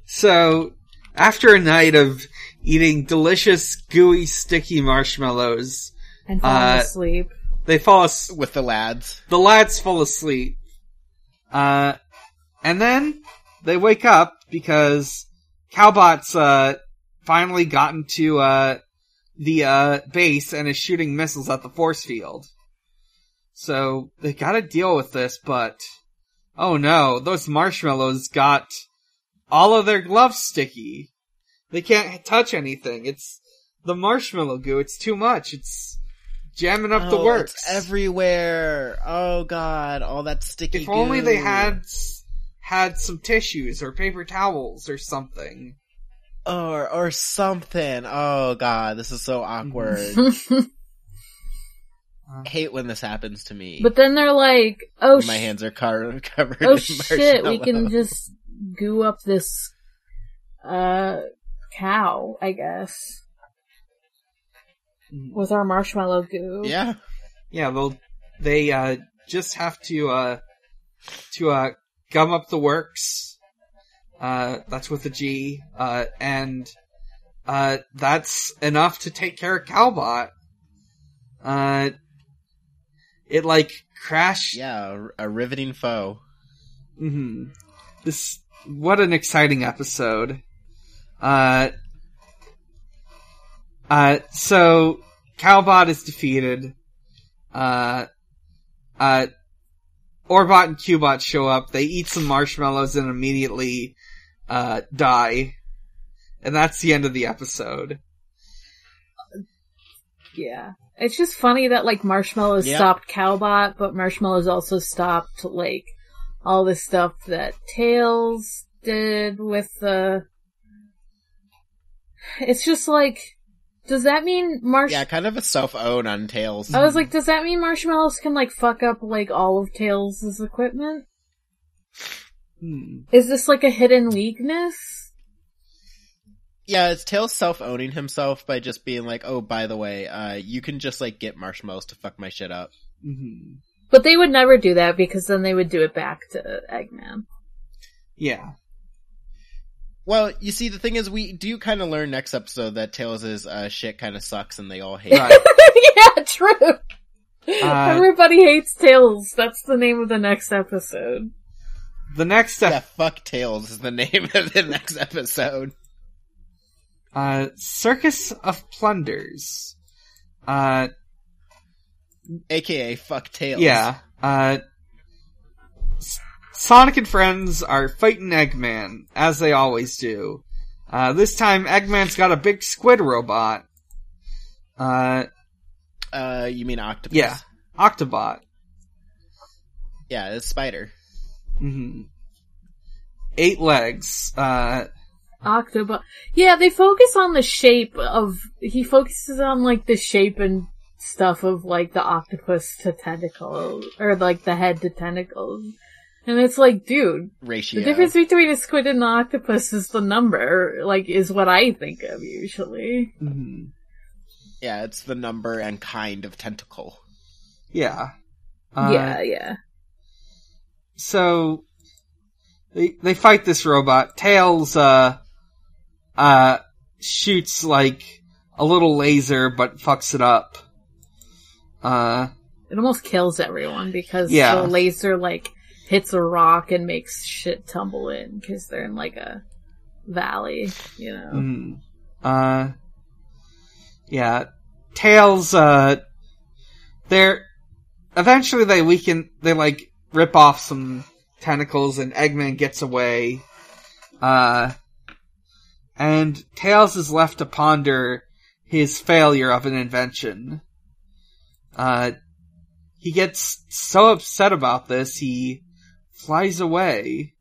so after a night of eating delicious, gooey, sticky marshmallows, and falling Uh, asleep. they fall. As- with the lads. the lads fall asleep. Uh, and then they wake up because Cowbot's, uh, finally gotten to, uh, the, uh, base and is shooting missiles at the force field. So, they gotta deal with this, but, oh no, those marshmallows got all of their gloves sticky. They can't touch anything. It's the marshmallow goo. It's too much. It's jamming up the Oh, works. It's everywhere. Oh god, all that sticky If only they had had some tissues or paper towels or something. or or something. Oh god, this is so awkward. Uh, I hate when this happens to me. but then they're like, oh, my sh- hands are car- covered oh in shit, we can just goo up this, uh, cow, I guess, with our marshmallow goo. Yeah. Yeah, they'll they uh just have to uh to uh gum up the works. Uh that's with a G. Uh and uh that's enough to take care of Cowbot. Uh it like crash Yeah, a, a riveting foe. hmm This what an exciting episode. Uh uh so Cowbot is defeated. Uh uh Orbot and Cubot show up, they eat some marshmallows and immediately uh die. And that's the end of the episode. Yeah. It's just funny that like Marshmallows Yeah. stopped Cowbot, but Marshmallows also stopped like all the stuff that Tails did with the. It's just like, does that mean Marsh? Yeah, kind of a self own on Tails. I was like, does that mean Marshmallows can like fuck up like all of Tails' equipment? Hmm. Is this like a hidden weakness? Yeah, it's Tails self owning himself by just being like, oh, by the way, uh, you can just like get marshmallows to fuck my shit up. hmm But they would never do that because then they would do it back to Eggman. Yeah. Well, you see, the thing is, we do kind of learn next episode that Tails' uh, shit kind of sucks and they all hate Right. it. yeah, true. Uh, Everybody hates Tails. That's the name of the next episode. the next Yeah, fuck Tails is the name of the next episode. uh, Circus of Plunders. Uh, AKA fuck Tails. yeah. Uh, Sonic and friends are fighting Eggman, as they always do. Uh, this time Eggman's got a big squid robot. Uh, Uh, you mean Octopus? yeah. Octobot. Yeah, it's Spider. hmm Eight legs. Uh, Octobot. Yeah, they focus on the shape of. He focuses on like the shape and stuff of like the octopus to tentacles, or like the head to tentacles. And it's like, dude, Ratio. the difference between a squid and an octopus is the number. Like, is what I think of usually. mhm. Yeah, it's the number and kind of tentacle. Yeah. Uh, yeah, yeah. So they they fight this robot. Tails uh uh shoots like a little laser but fucks it up. Uh It almost kills everyone because Yeah. the laser like hits a rock and makes shit tumble in because they're in like a valley, you know. mm, uh yeah. Tails uh they're eventually they weaken they like rip off some tentacles and Eggman gets away. Uh and Tails is left to ponder his failure of an invention. Uh he gets so upset about this he flies away.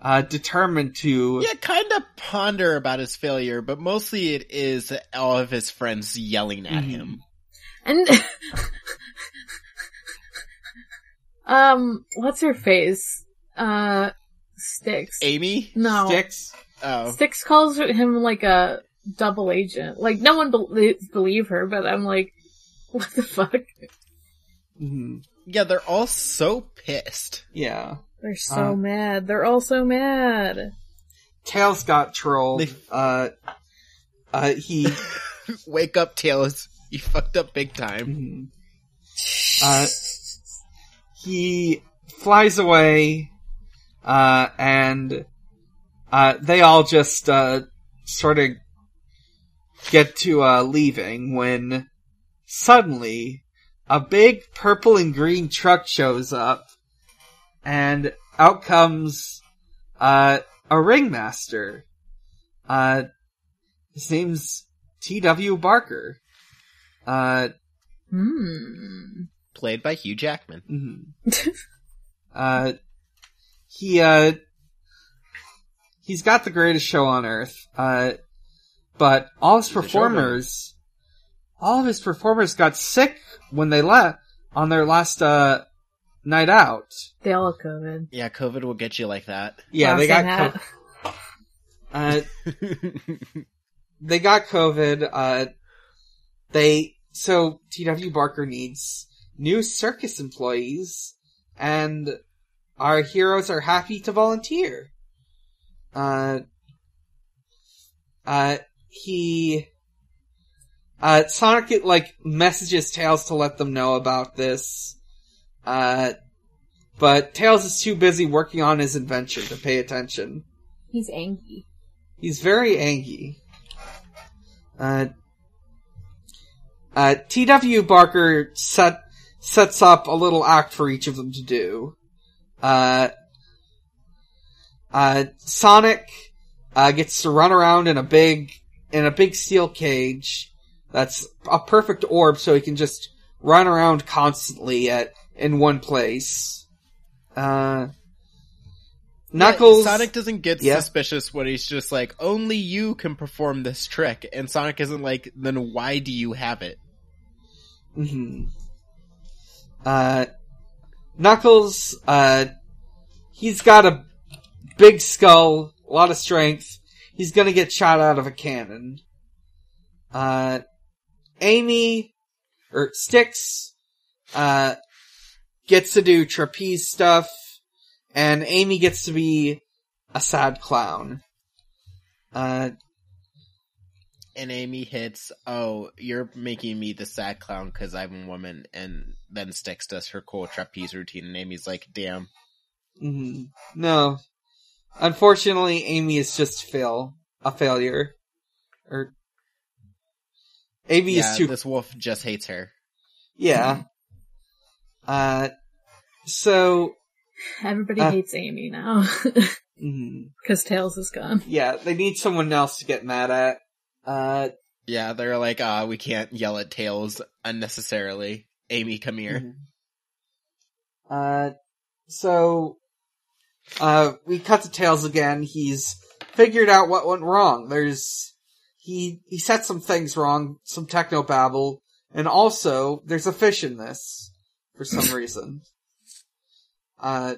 Uh determined to Yeah, kind of ponder about his failure, but mostly it is all of his friends yelling at Mhm. him. And um, what's her face? Uh, Sticks. Amy? No, sticks. Oh. Sticks calls him like a double agent. Like no one bel believe her, but I'm like, what the fuck? Mhm. Yeah, they're all so pissed. Yeah. They're so Uh. mad. They're all so mad. Tails got trolled. They- Uh, uh, he, Wake up, Tails. You fucked up big time. mhm. Uh, he flies away, uh, and, uh, they all just, uh, sort of get to, uh, leaving when suddenly a big purple and green truck shows up and out comes, uh, a ringmaster. Uh, his name's T.W. Barker. Uh, Hmm. Played by Hugh Jackman. mhm. uh, he, uh, he's got the greatest show on earth. Uh, but all his He's performers, all of his performers got sick when they left on their last, uh, night out. They all have COVID. Yeah, COVID will get you like that. Yeah, they got, Bouncing co- uh, they got COVID. Uh, they so T.W. Barker needs new circus employees, and our heroes are happy to volunteer. Uh, uh, he, uh, Sonic like messages Tails to let them know about this. Uh, but Tails is too busy working on his adventure to pay attention. He's angry. He's very angry. Uh, uh, T.W. Barker set, sets up a little act for each of them to do. Uh, uh, Sonic, uh, gets to run around in a big, in a big steel cage that's a perfect orb so he can just run around constantly at, in one place. Uh, Knuckles. Yeah, Sonic doesn't get Yeah. suspicious when he's just like, only you can perform this trick. And Sonic isn't like, then why do you have it? hmm Uh, Knuckles, uh, he's got a big skull, a lot of strength. He's gonna get shot out of a cannon. Uh, Amy, or Sticks, uh, gets to do trapeze stuff, and Amy gets to be a sad clown. Uh, and Amy hits, "Oh, you're making me the sad clown because I'm a woman," and then Sticks does her cool trapeze routine, and Amy's like, "Damn." hmm No. Unfortunately, Amy is just fail a failure. Or Amy yeah, is too this wolf just hates her. yeah. Uh, so Everybody Uh, hates Amy now mhm. because Tails is gone. yeah, they need someone else to get mad at. Uh, Yeah, they're like, "Ah, we can't yell at Tails unnecessarily." Amy, come here. mhm. Uh, so uh, we cut to Tails again. He's figured out what went wrong. There's he he set some things wrong, some techno babble, and also there's a fish in this for some reason. Uh,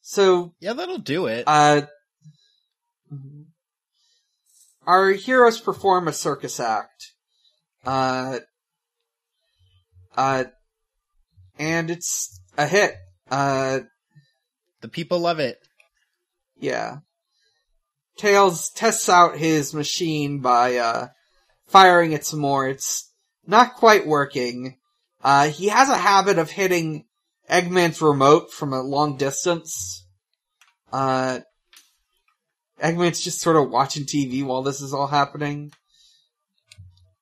so Yeah, that'll do it. uh, our heroes perform a circus act. Uh, uh, and it's a hit. Uh, the people love it. yeah. Tails tests out his machine by, uh, firing it some more. It's not quite working. Uh, he has a habit of hitting Eggman's remote from a long distance. Uh, Eggman's just sort of watching TV while this is all happening.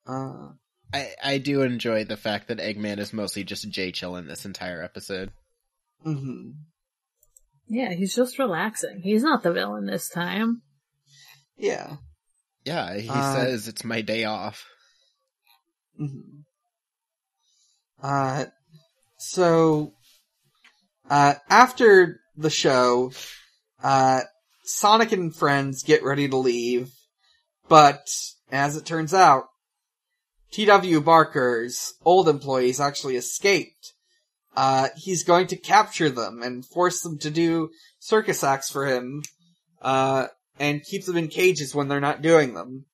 Uh, I I do enjoy the fact that Eggman is mostly just Jay chill in this entire episode. hmm Yeah, he's just relaxing. He's not the villain this time. Yeah. Yeah, he Uh, says it's my day off. hmm Uh, so, uh, after the show, uh, Sonic and friends get ready to leave, but, as it turns out, T.W. Barker's old employees actually escaped. Uh, he's going to capture them and force them to do circus acts for him, uh, and keep them in cages when they're not doing them.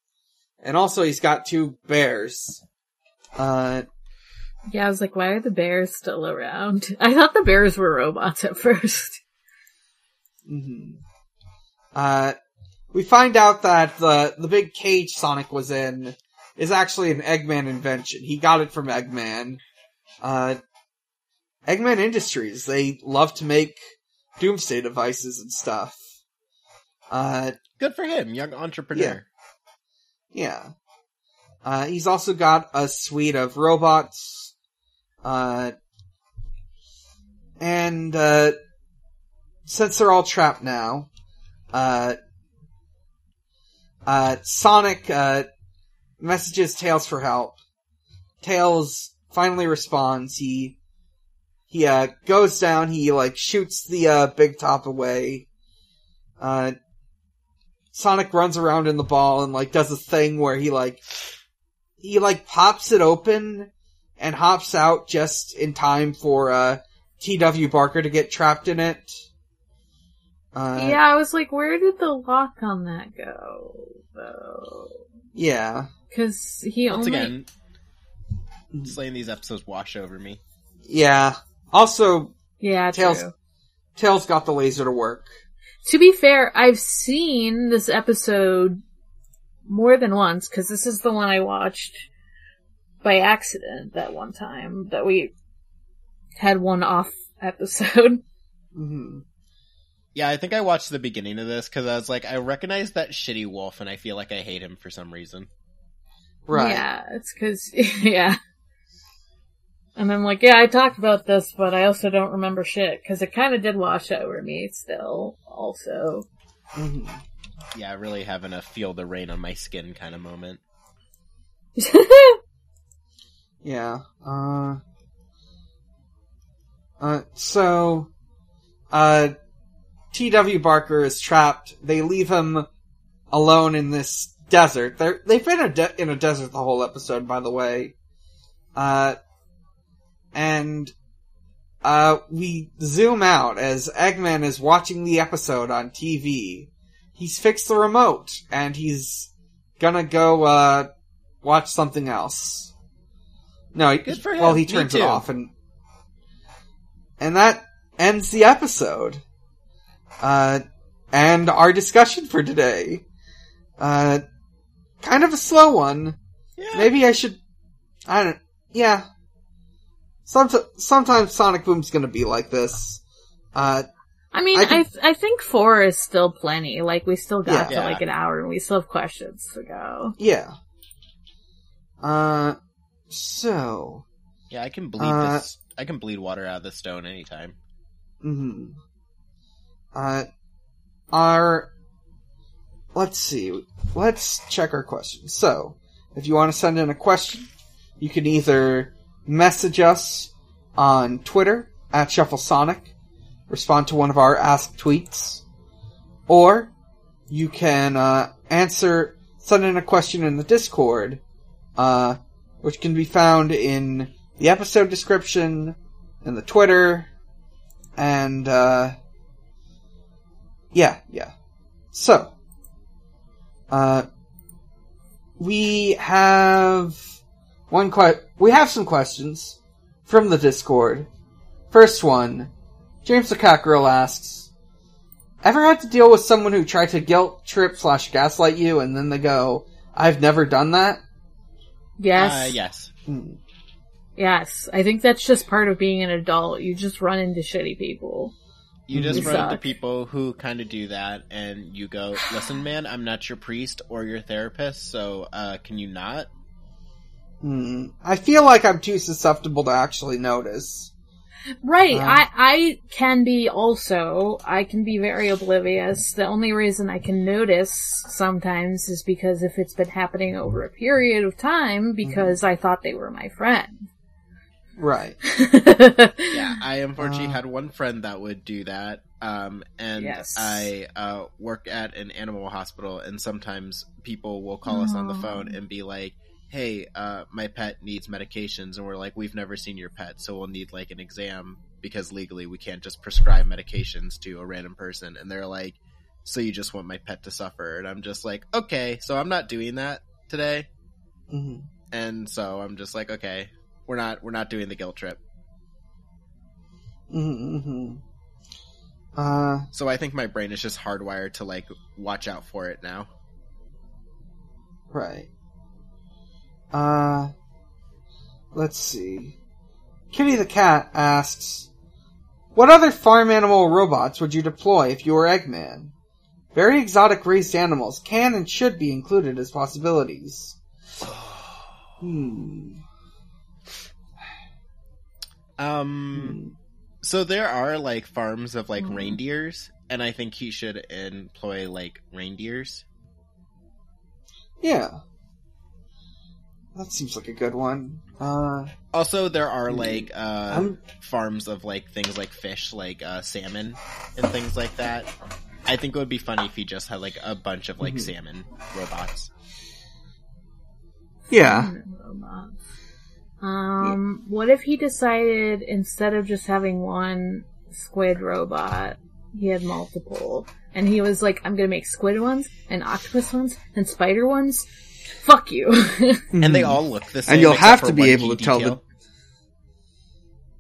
And also he's got two bears. Uh, Yeah, I was like, why are the bears still around? I thought the bears were robots at first. hmm Uh, we find out that the the big cage Sonic was in is actually an Eggman invention. He got it from Eggman. Uh, Eggman Industries. They love to make Doomsday devices and stuff. Uh, Good for him, young entrepreneur. yeah. Uh, he's also got a suite of robots. Uh, and, uh, since they're all trapped now, uh, uh, Sonic, uh, messages Tails for help. Tails finally responds. He, he, uh, goes down, he, like, shoots the, uh, big top away. Uh, Sonic runs around in the ball and, like, does a thing where he, like, he, like, pops it open and hops out just in time for, uh, T.W. Barker to get trapped in it. Uh, yeah, I was like, where did the lock on that go, though? yeah. Because he Once only. again, slaying these episodes wash over me. Yeah. Also, yeah, Tails- true. Tails got the laser to work. To be fair, I've seen this episode more than once because this is the one I watched by accident that one time that we had one off episode. hmm Yeah, I think I watched the beginning of this because I was like, I recognize that shitty wolf, and I feel like I hate him for some reason. Right. Yeah, it's because yeah. And I'm like, yeah, I talked about this, but I also don't remember shit because it kind of did wash over me still. Also, Yeah, really having a feel the rain on my skin kind of moment. Yeah. Uh. Uh. So, uh, T.W. Barker is trapped. They leave him alone in this desert. They're, they've been a de- in a desert the whole episode, by the way. Uh, and, uh, we zoom out as Eggman is watching the episode on TV. He's fixed the remote, and he's gonna go, uh, watch something else. No, he- Good for him. well, he turns it off, and and that ends the episode. Uh, and our discussion for today. Uh, kind of a slow one. Yeah. Maybe I should. I don't. Yeah. Somet- sometimes Sonic Boom's gonna be like this. Uh, I mean, I I th- I think four is still plenty. Like we still got Yeah. to like an hour, and we still have questions to go. yeah. Uh, so. Yeah, I can bleed Uh, this. I can bleed water out of the stone anytime. hmm Uh, our. Let's see. Let's check our questions. So, if you want to send in a question, you can either message us on Twitter at ShuffleSonic, respond to one of our Ask tweets, or you can uh, answer, send in a question in the Discord, uh, which can be found in the episode description, in the Twitter, and uh, yeah, yeah. So, uh, we have one que- we have some questions from the Discord. First one, James the Cat Girl asks, "Ever had to deal with someone who tried to guilt trip slash gaslight you, and then they go, I've never done that." Yes, Uh, yes. Hmm. yes. I think that's just part of being an adult. You just run into shitty people. You just You run into people who kind of do that, and you go, "Listen, man, I'm not your priest or your therapist, so uh, can you not?" Hmm. I feel like I'm too susceptible to actually notice. Right. Um, I I can be also. I can be very oblivious. The only reason I can notice sometimes is because if it's been happening over a period of time, because I thought they were my friend. Right. Yeah, I unfortunately Uh. had one friend that would do that, um, and Yes. I uh, work at an animal hospital, and sometimes people will call us on the phone and be like, "Hey, uh, my pet needs medications," and we're like, "We've never seen your pet, so we'll need like an exam because legally we can't just prescribe medications to a random person." And they're like, "So you just want my pet to suffer?" And I'm just like, "Okay, so I'm not doing that today." hmm And so I'm just like, "Okay, we're not we're not doing the guilt trip." hmm Uh, So I think my brain is just hardwired to like watch out for it now. right. Uh, let's see. Kitty the cat asks, "What other farm animal robots would you deploy if you were Eggman? Very exotic raised animals can and should be included as possibilities." Hmm. Um so there are like farms of like Mhm. reindeers and I think he should employ like reindeers. Yeah. That seems like a good one. Uh, Also there are Hmm. like uh I'm farms of like things like fish like uh salmon and things like that. I think it would be funny if he just had like a bunch of like Mhm. salmon robots. yeah. Robots. Um, what if he decided instead of just having one squid robot, he had multiple, and he was like, "I'm gonna make squid ones, and octopus ones, and spider ones." Fuck you. And they Mhm. all look the same. And you'll have to be able key to tell the-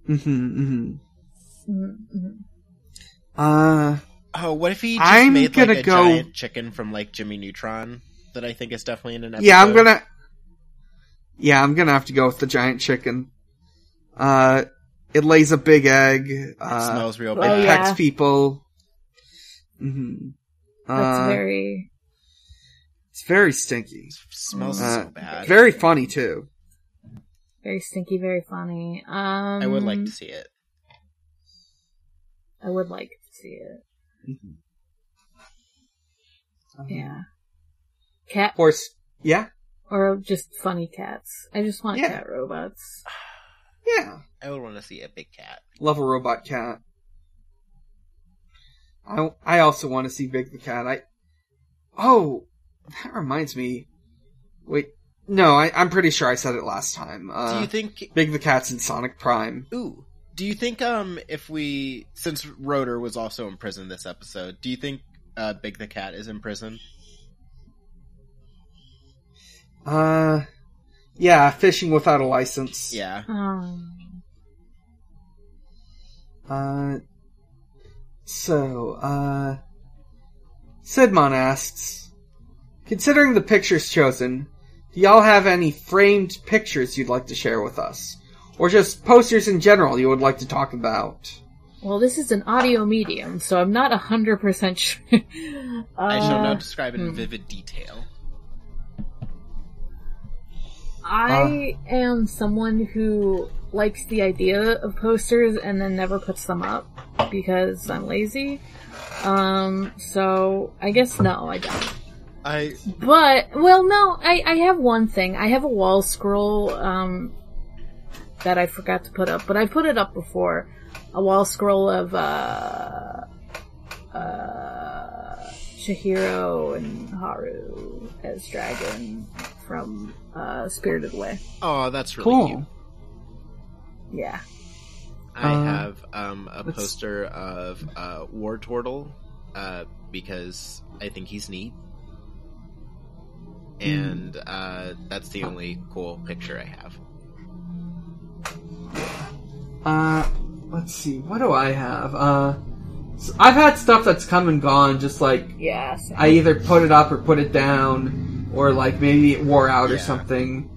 Mm-hmm, mm-hmm. Mhm. Uh, Oh, what if he just I'm made gonna like a go- giant chicken from like Jimmy Neutron that I think is definitely in an episode? yeah, I'm gonna. Yeah, I'm gonna have to go with the giant chicken. Uh, it lays a big egg. It Uh, smells real Oh, bad. it yeah. pecks people. hmm That's Uh, very. It's very stinky. smells Uh, so bad. Very funny too. Very stinky, very funny. Um, I would like to see it. I would like to see it. Mhm. Uh, Yeah. Cat Horse. Yeah. or just funny cats. I just want Yeah. cat robots. Yeah. I would want to see a big cat. Love a robot cat. I I also want to see Big the cat. I. Oh, that reminds me. Wait. No, I, I'm pretty sure I said it last time. Uh, do you think? Big the cat's in Sonic Prime. Ooh, do you think? Um, if we since Rotor was also in prison this episode, do you think uh, Big the cat is in prison? Uh, yeah, fishing without a license. Yeah. Um, Uh, so, uh, Sidmon asks, considering the pictures chosen, do y'all have any framed pictures you'd like to share with us? Or just posters in general you would like to talk about? Well, this is an audio medium, so I'm not a hundred percent sure. I shall Uh, not describe it in hmm. vivid detail. I am someone who likes the idea of posters and then never puts them up because I'm lazy. Um, so I guess no, I don't. I But well, no, I I have one thing. I have a wall scroll um that I forgot to put up, but I put it up before. A wall scroll of uh uh Chihiro and Haru as dragon from uh Spirited Away. oh, that's really Cool. cute. Yeah. I Uh, have um, a let's- poster of uh, War Turtle uh, because I think he's neat. And uh, that's the only cool picture I have. Uh, let's see, what do I have? Uh, so I've had stuff that's come and gone, just like Yeah. I either put it up or put it down, or like maybe it wore out or something.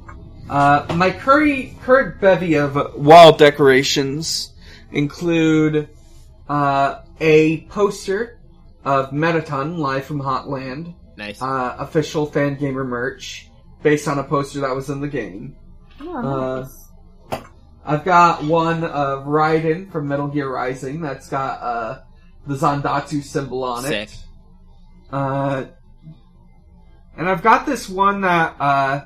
Uh, my curry, current bevy of wall decorations include uh, a poster of Mettaton live from Hotland, Nice. uh, official Fangamer merch based on a poster that was in the game. Oh, uh. I've got one of Raiden from Metal Gear Rising that's got uh, the Zandatsu symbol on Sick. it. Uh, and I've got this one that uh,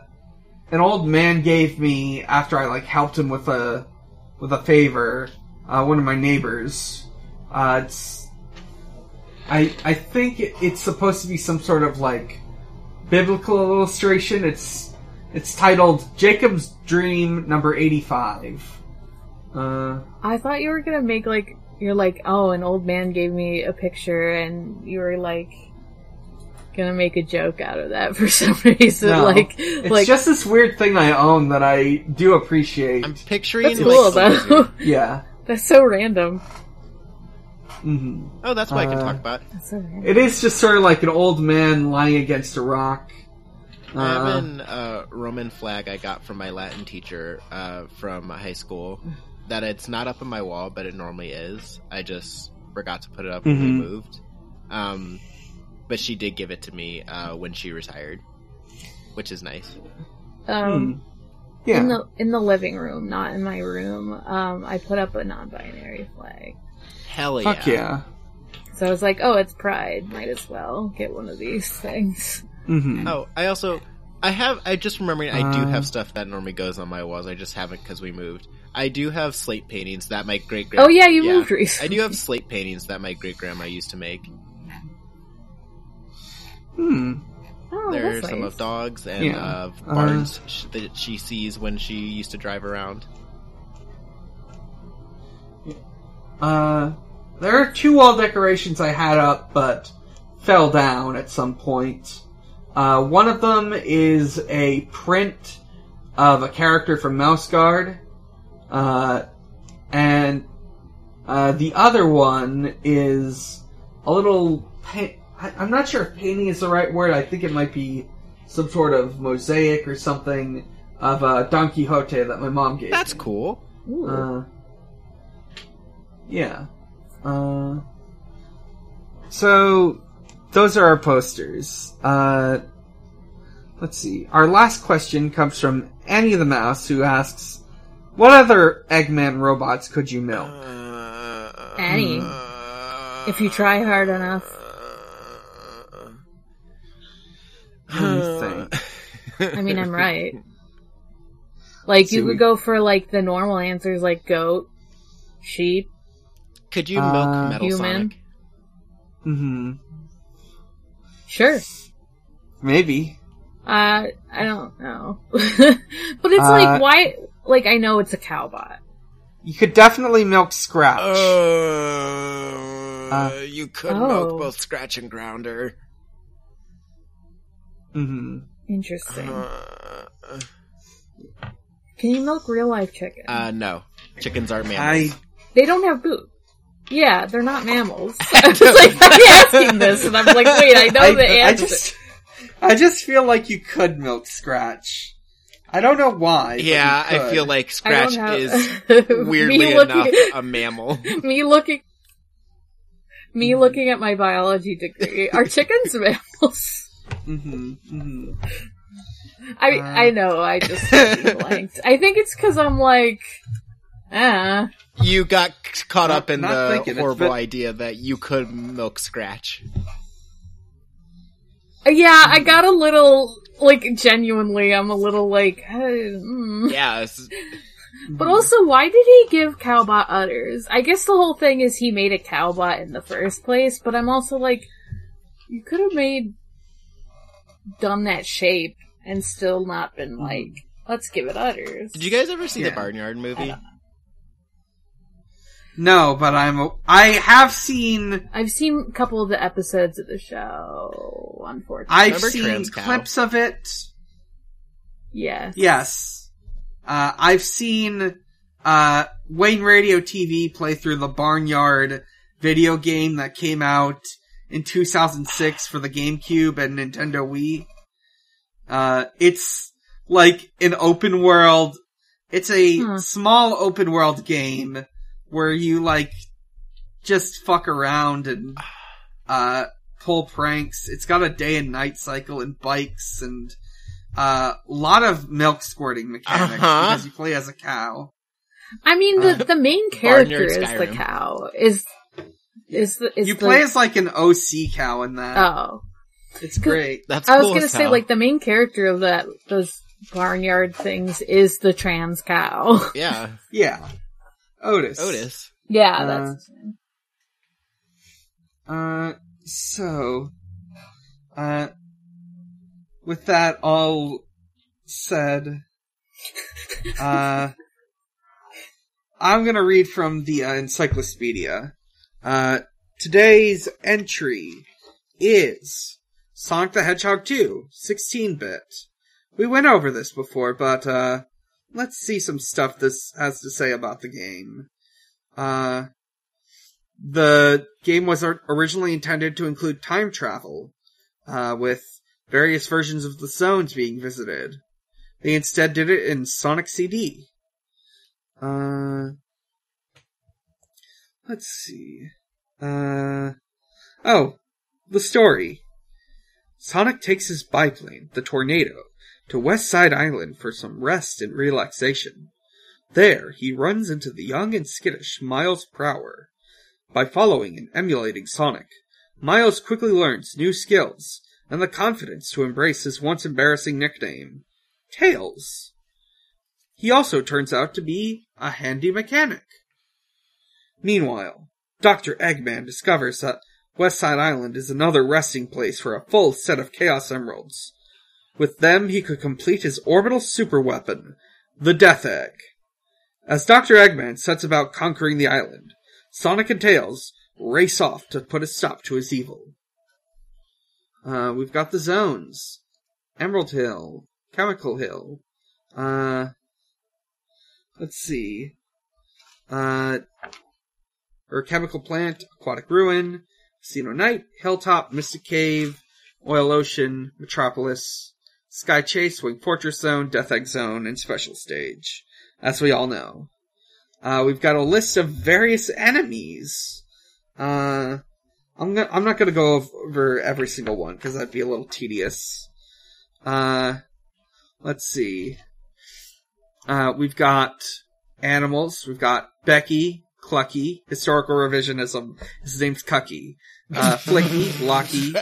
an old man gave me after I like helped him with a with a favor. Uh, one of my neighbors. Uh, it's I I think it's supposed to be some sort of like biblical illustration. It's it's titled Jacob's Dream number eighty five. Uh, I thought you were gonna make like you're like, oh, an old man gave me a picture, and you were like gonna make a joke out of that for some reason. no, like, it's like just this weird thing I own that I do appreciate. I'm picturing that's cool Caesar. though. yeah. that's so random. Hmm Oh, that's what I can Uh, talk about. That's so random. It is just sort of like an old man lying against a rock. I have Uh, an uh, Roman flag I got from my Latin teacher uh, from high school. That it's not up on my wall, but it normally is. I just forgot to put it up when we Mhm. moved. Um, but she did give it to me uh, when she retired, which is nice. Um, hmm. Yeah. in the in the living room, not in my room. Um, I put up a non-binary flag, Hell yeah! Fuck yeah. so I was like, oh, it's Pride. Might as well get one of these things. hmm Oh, I also I have I just remembering I do Uh. have stuff that normally goes on my walls. I just haven't because we moved. I do have slate paintings that my great grand. Oh yeah, you moved I do have slate paintings that my great grandma used to make. Hmm. Oh, There's that's some nice. of dogs and Yeah. of Uh, barns sh- that she sees when she used to drive around. Uh, there are two wall decorations I had up, but fell down at some point. Uh, one of them is a print of a character from Mouse Guard, uh, and uh, the other one is a little. Pa- I- I'm not sure if painting is the right word. I think it might be some sort of mosaic or something of uh, Don Quixote that my mom gave. That's me. cool. Uh, yeah. Uh, so those are our posters. Uh, let's see. Our last question comes from Annie the Mouse, who asks, "What other Eggman robots could you milk?" Annie, if you try hard enough. What do you think? I mean, I'm right. Like See, you we- could go for like the normal answers, like goat, sheep. Could you Uh, milk Metal Human. Sonic? hmm Sure. Maybe. Uh, I don't know, but it's Uh, like why? Like I know it's a cowbot. You could definitely milk Scratch. Uh, Uh, you could Oh. milk both Scratch and Grounder. Mm-hmm. Interesting. Uh, Can you milk real life chicken? uh, no. Chickens aren't I mammals. they don't have boot. Yeah, they're not mammals. I was like, I'm asking this, and I'm like, wait, I know I, the I just I just feel like you could milk Scratch. I don't know why. Yeah, you I feel like Scratch have- is weirdly me enough a mammal. me looking, me looking at my biology degree. Are chickens mammals? Mhm, mhm. I Uh. I know. I just blanked. I think it's because I'm like, ah. You got caught Not- up in the thinking, horrible been- idea that you could milk Scratch. Yeah, I got a little like genuinely. I'm a little like, uh, mm. Yeah, it's- But also, why did he give Cowbot udders? I guess the whole thing is he made a Cowbot in the first place, but I'm also like, you could have made, done that shape and still not been like, let's give it udders. did you guys ever see Yeah. the Barnyard movie? No, but I'm. I have seen. I've seen a couple of the episodes of the show, unfortunately. I've Remember seen Trans Cow? clips of it. yes. Yes. Uh, I've seen uh, Wayne Radio TV play through the Barnyard video game that came out in 2006 for the GameCube and Nintendo Wii. Uh, it's like an open world. It's a Hmm. small open world game where you like just fuck around and uh pull pranks. It's got a day and night cycle and bikes and a lot of milk squirting mechanics Uh-huh. because you play as a cow. I mean, the, Uh, the main character Barnyard is the cow. Is, is the, is you the, play as like an OC cow in that. oh. it's great. That's I was gonna say, hell. like, the main character of that, those barnyard things is the trans cow. yeah, Yeah. Otis. Otis. yeah, Uh, that's, Uh, so, uh, with that all said, uh, I'm gonna read from the uh, encyclopedia. Uh, today's entry is Sonic the Hedgehog 2, 16-bit. We went over this before, but, uh, let's see some stuff this has to say about the game. Uh, the game was originally intended to include time travel, uh, with various versions of the zones being visited. They instead did it in Sonic CD. Uh, let's see. Uh, oh, the story. Sonic takes his biplane, the Tornado, to West Side Island for some rest and relaxation. There, he runs into the young and skittish Miles Prower. By following and emulating Sonic, Miles quickly learns new skills and the confidence to embrace his once embarrassing nickname, Tails. He also turns out to be a handy mechanic. Meanwhile, Dr. Eggman discovers that West Side Island is another resting place for a full set of Chaos Emeralds. With them, he could complete his orbital superweapon, the Death Egg. As Dr. Eggman sets about conquering the island, Sonic and Tails race off to put a stop to his evil. Uh, we've got the zones. Emerald Hill, Chemical Hill, uh, let's see, uh, or Chemical Plant, Aquatic Ruin, Casino Night, Hilltop, Mystic Cave, Oil Ocean, Metropolis, Sky Chase, Wing Fortress Zone, Death Egg Zone, and Special Stage, as we all know. Uh, we've got a list of various enemies. Uh, I'm gonna, I'm not gonna go over every single one because that'd be a little tedious. Uh, let's see. Uh, we've got animals. We've got Becky, Clucky, historical revisionism. His name's Cucky. Uh, Flicky, Locky,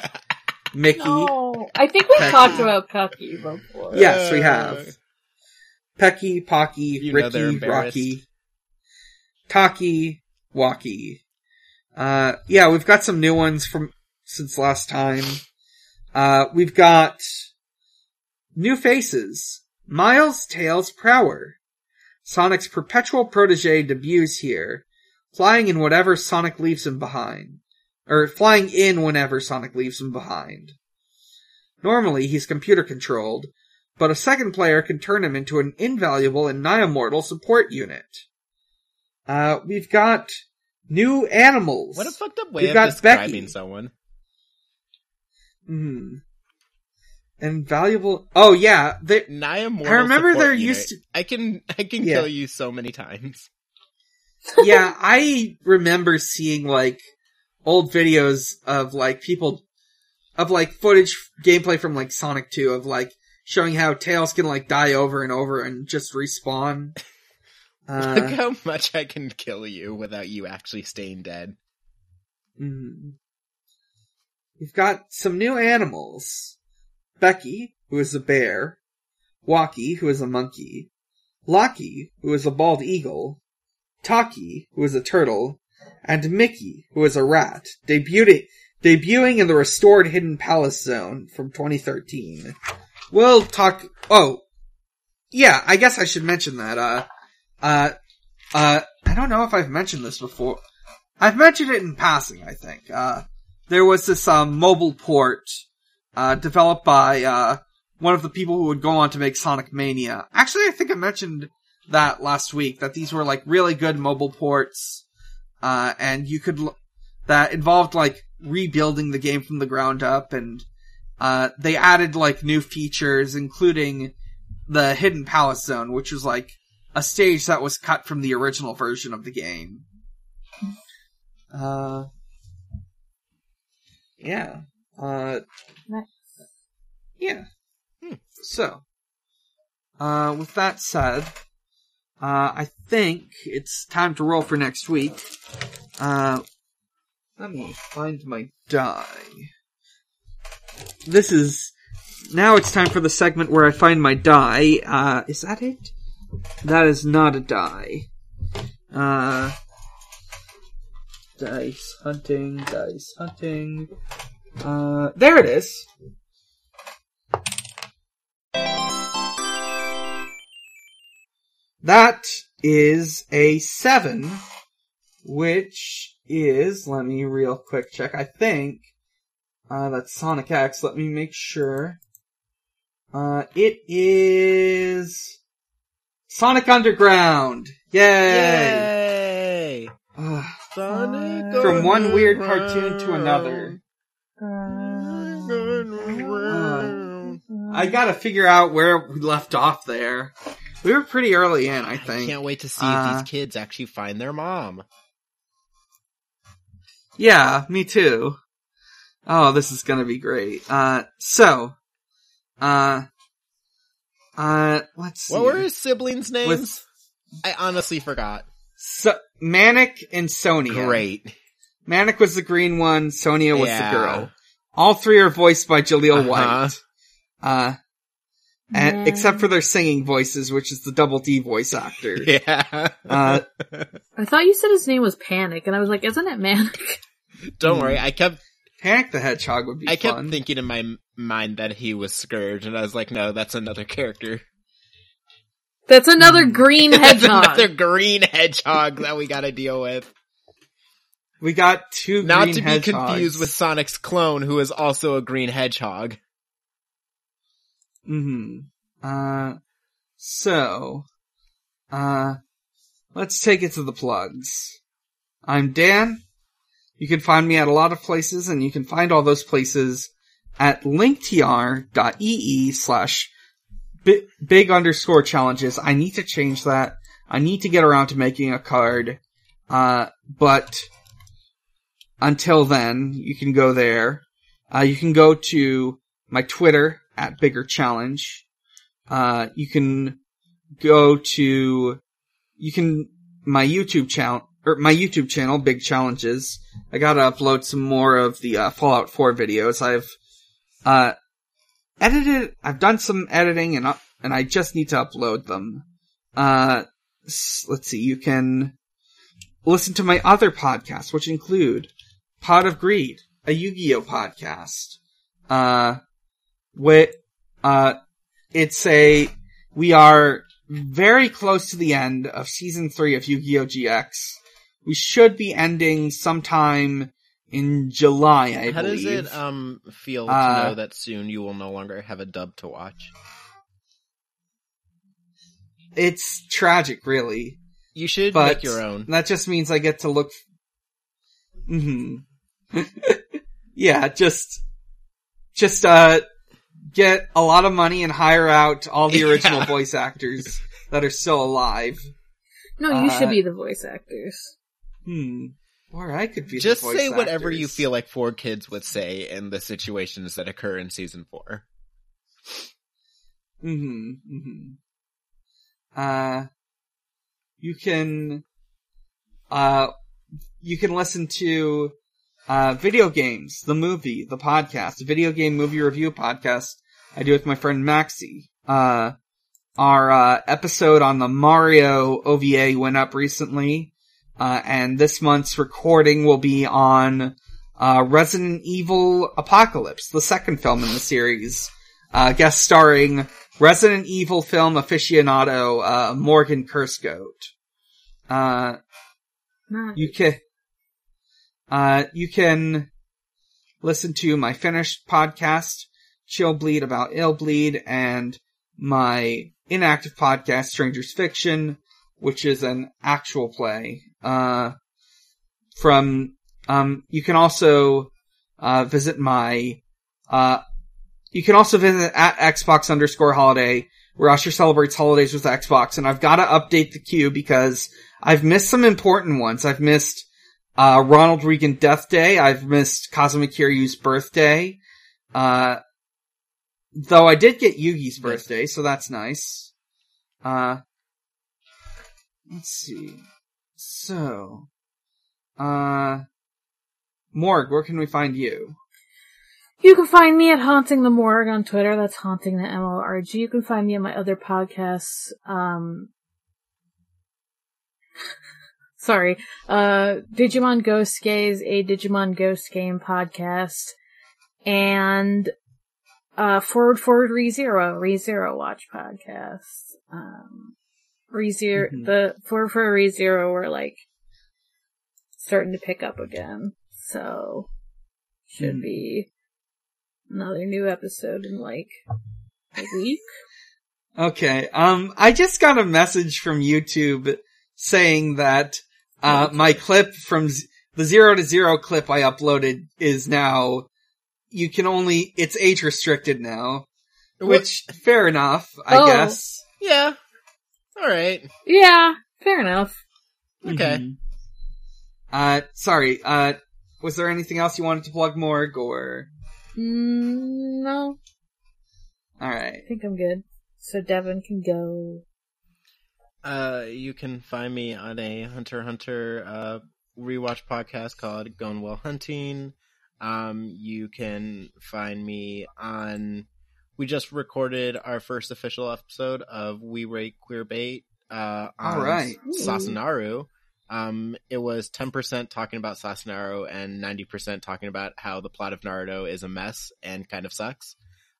Mickey. Oh, I think we Pecky. talked about Cucky before. Yes, we have. Pecky, Pocky, You know they're Ricky. Rocky, Tocky, Wocky. Uh, yeah, we've got some new ones from since last time. Uh, we've got new faces. Miles Tails Prower. Sonic's perpetual protege debuts here, flying in whatever Sonic leaves him behind. Or flying in whenever Sonic leaves him behind. Normally, he's computer controlled, but a second player can turn him into an invaluable and nigh immortal support unit. Uh, we've got new animals. What a fucked up way We've of describing Becky. someone. Hmm. Invaluable. Oh yeah, they, Naya Mortal I remember there unit. used to. I can I can Yeah. kill you so many times. yeah, I remember seeing like old videos of like people of like footage gameplay from like Sonic 2 of like showing how Tails can like die over and over and just respawn. Look Uh, how much I can kill you without you actually staying dead. mm. We've got some new animals. Becky, who is a bear. Wocky, who is a monkey. Locky, who is a bald eagle. Tocky, who is a turtle. And Mickey, who is a rat, debuted, debuting in the restored Hidden Palace Zone from 2013. We'll talk, oh, yeah, I guess I should mention that, uh, uh, uh, I don't know if I've mentioned this before. I've mentioned it in passing, I think. Uh, there was this, um, mobile port, uh, developed by, uh, one of the people who would go on to make Sonic Mania. Actually, I think I mentioned that last week, that these were like really good mobile ports, uh, and you could, l- that involved like rebuilding the game from the ground up and, uh, they added like new features, including the Hidden Palace Zone, which was like a stage that was cut from the original version of the game. Uh, yeah. Uh, Nice. yeah. Hmm. So, uh, with that said, uh, I think it's time to roll for next week. Uh, let me find my die. This is, now it's time for the segment where I find my die. Uh, is that it? That is not a die. Uh, dice hunting, dice hunting. Uh, there it is. That is a seven, which is, let me real quick check, I think, uh, that's Sonic X, let me make sure. Uh, it is Sonic Underground! Yay! Yay! Ugh. Sonic From one weird cartoon to another. Underground. I gotta figure out where we left off there. We were pretty early in, I think. I can't wait to see Uh, if these kids actually find their mom. Yeah, me too. Oh, this is gonna be great. Uh, so, uh, uh, let's see. What were his siblings' names? With- I honestly forgot. so- Manic and Sonia. Great. Manic was the green one, Sonia was Yeah. the girl. All three are voiced by Jaleel Uh-huh. White. Uh, and, Man. except for their singing voices, which is the Double D voice actor. Yeah. Uh, I thought you said his name was Panic, and I was like, isn't it Manic? Don't worry. I kept Panic the Hedgehog would be I kept thinking in my mind that he was Scourge, and I was like, no, that's another character. That's another green That's hedgehog. another green hedgehog that we gotta deal with. we got two Not green to be hedgehogs. confused with Sonic's clone, who is also a green hedgehog. Hmm Uh, so, uh, let's take it to the plugs. I'm Dan. You can find me at a lot of places, and you can find all those places at linktr.ee slash big underscore challenges. I need to change that. I need to get around to making a card. Uh, but until then, you can go there. Uh, you can go to my Twitter at bigger challenge. Uh, you can go to, you can, my YouTube channel, or my YouTube channel, Big Challenges. I gotta upload some more of the, uh, Fallout 4 videos. I've, uh, edited, I've done some editing and, up, and I just need to upload them. Uh, let's see, you can listen to my other podcasts, which include Pod of Greed, a Yu-Gi-Oh podcast. Uh, with, uh, it's a, we are very close to the end of season three of Yu-Gi-Oh! GX. We should be ending sometime in July, I believe. How believe. does it um feel Uh, to know that soon you will no longer have a dub to watch? It's tragic, really. You should But make your own. that just means I get to look. hmm yeah, just, just uh, get a lot of money and hire out all the original Yeah. voice actors that are still alive. No, you Uh, should be the voice actors. Hmm. Or I could be Just the voice say whatever you feel like four kids would say in the situations that occur in season four. Mm-hmm. Mm-hmm. Uh, you can, uh, you can listen to, uh, video games, the movie, the podcast, the video game movie review podcast I do with my friend Maxie. Uh, our, uh, episode on the Mario OVA went up recently, uh, and this month's recording will be on, uh, Resident Evil Apocalypse, the second film in the series, uh, guest starring Resident Evil film aficionado, uh, Morgan Kursgoat. Uh, you can, uh, you can listen to my finished podcast, Chill Bleed about Ill Bleed, and my inactive podcast, Strangers Fiction, which is an actual play. Uh, from, um, you can also, uh, visit my, uh, you can also visit at Xbox underscore holiday, where Usher celebrates holidays with Xbox, and I've gotta update the queue because I've missed some important ones. I've missed, uh, Ronald Reagan Death Day. I've missed Kazuma Kiryu's birthday. Uh, though I did get Yugi's birthday, so that's nice. Uh, let's see. So, uh, Morg, where can we find you? You can find me at Haunting the Morgue on Twitter. That's Haunting the M-O-R-G. You can find me on my other podcasts. Um, sorry. Uh, Digimon Ghost Gaze, a Digimon Ghost Game podcast. And, uh, Forward Forward ReZero, ReZero Watch podcast. Um, ReZero, Mhm. the Forward for ReZero were like starting to pick up again. So, should Mhm. be another new episode in like a week. Okay, um, I just got a message from YouTube saying that, uh, my clip from z- the zero to zero clip I uploaded is now, you can only, it's age restricted now. Which, fair enough, I Oh. guess. Yeah. Alright. Yeah, fair enough. Okay. Mhm. Uh, sorry, uh, was there anything else you wanted to plug, Morg, or? Mm, no, Alright. I think I'm good. So Devon can go. Uh, you can find me on a Hunter Hunter uh rewatch podcast called Going Well Hunting. Um, you can find me on. We just recorded our first official episode of We Rate Queer Bait. Uh, on Alright. SasuNaru. Um, it was ten percent talking about SasuNaru and ninety percent talking about how the plot of Naruto is a mess and kind of sucks.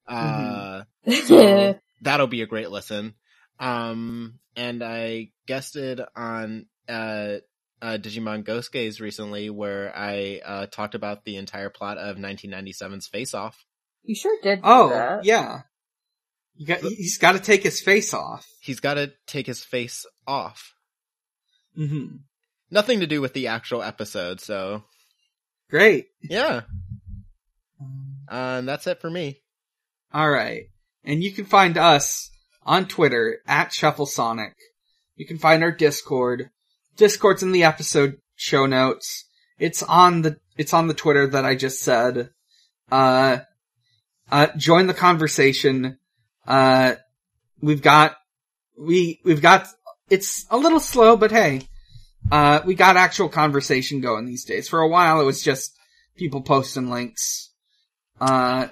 Uh. So that'll be a great listen. Um, and I guested on uh, uh, Digimon Ghost Gaze recently, where I uh, talked about the entire plot of 1997's Face Off. you sure did. do Oh, that. yeah. You got, he's gotta take his face off. He's got to take his face off. Mm-hmm. Nothing to do with the actual episode, so Great. yeah. Uh, and that's it for me. Alright. And you can find us on Twitter at ShuffleSonic. You can find our Discord. Discord's in the episode show notes. It's on the, it's on the Twitter that I just said. Uh, uh, join the conversation. Uh, we've got, we, we've got, it's a little slow, but hey, uh, we got actual conversation going these days. For a while it was just people posting links. Uh,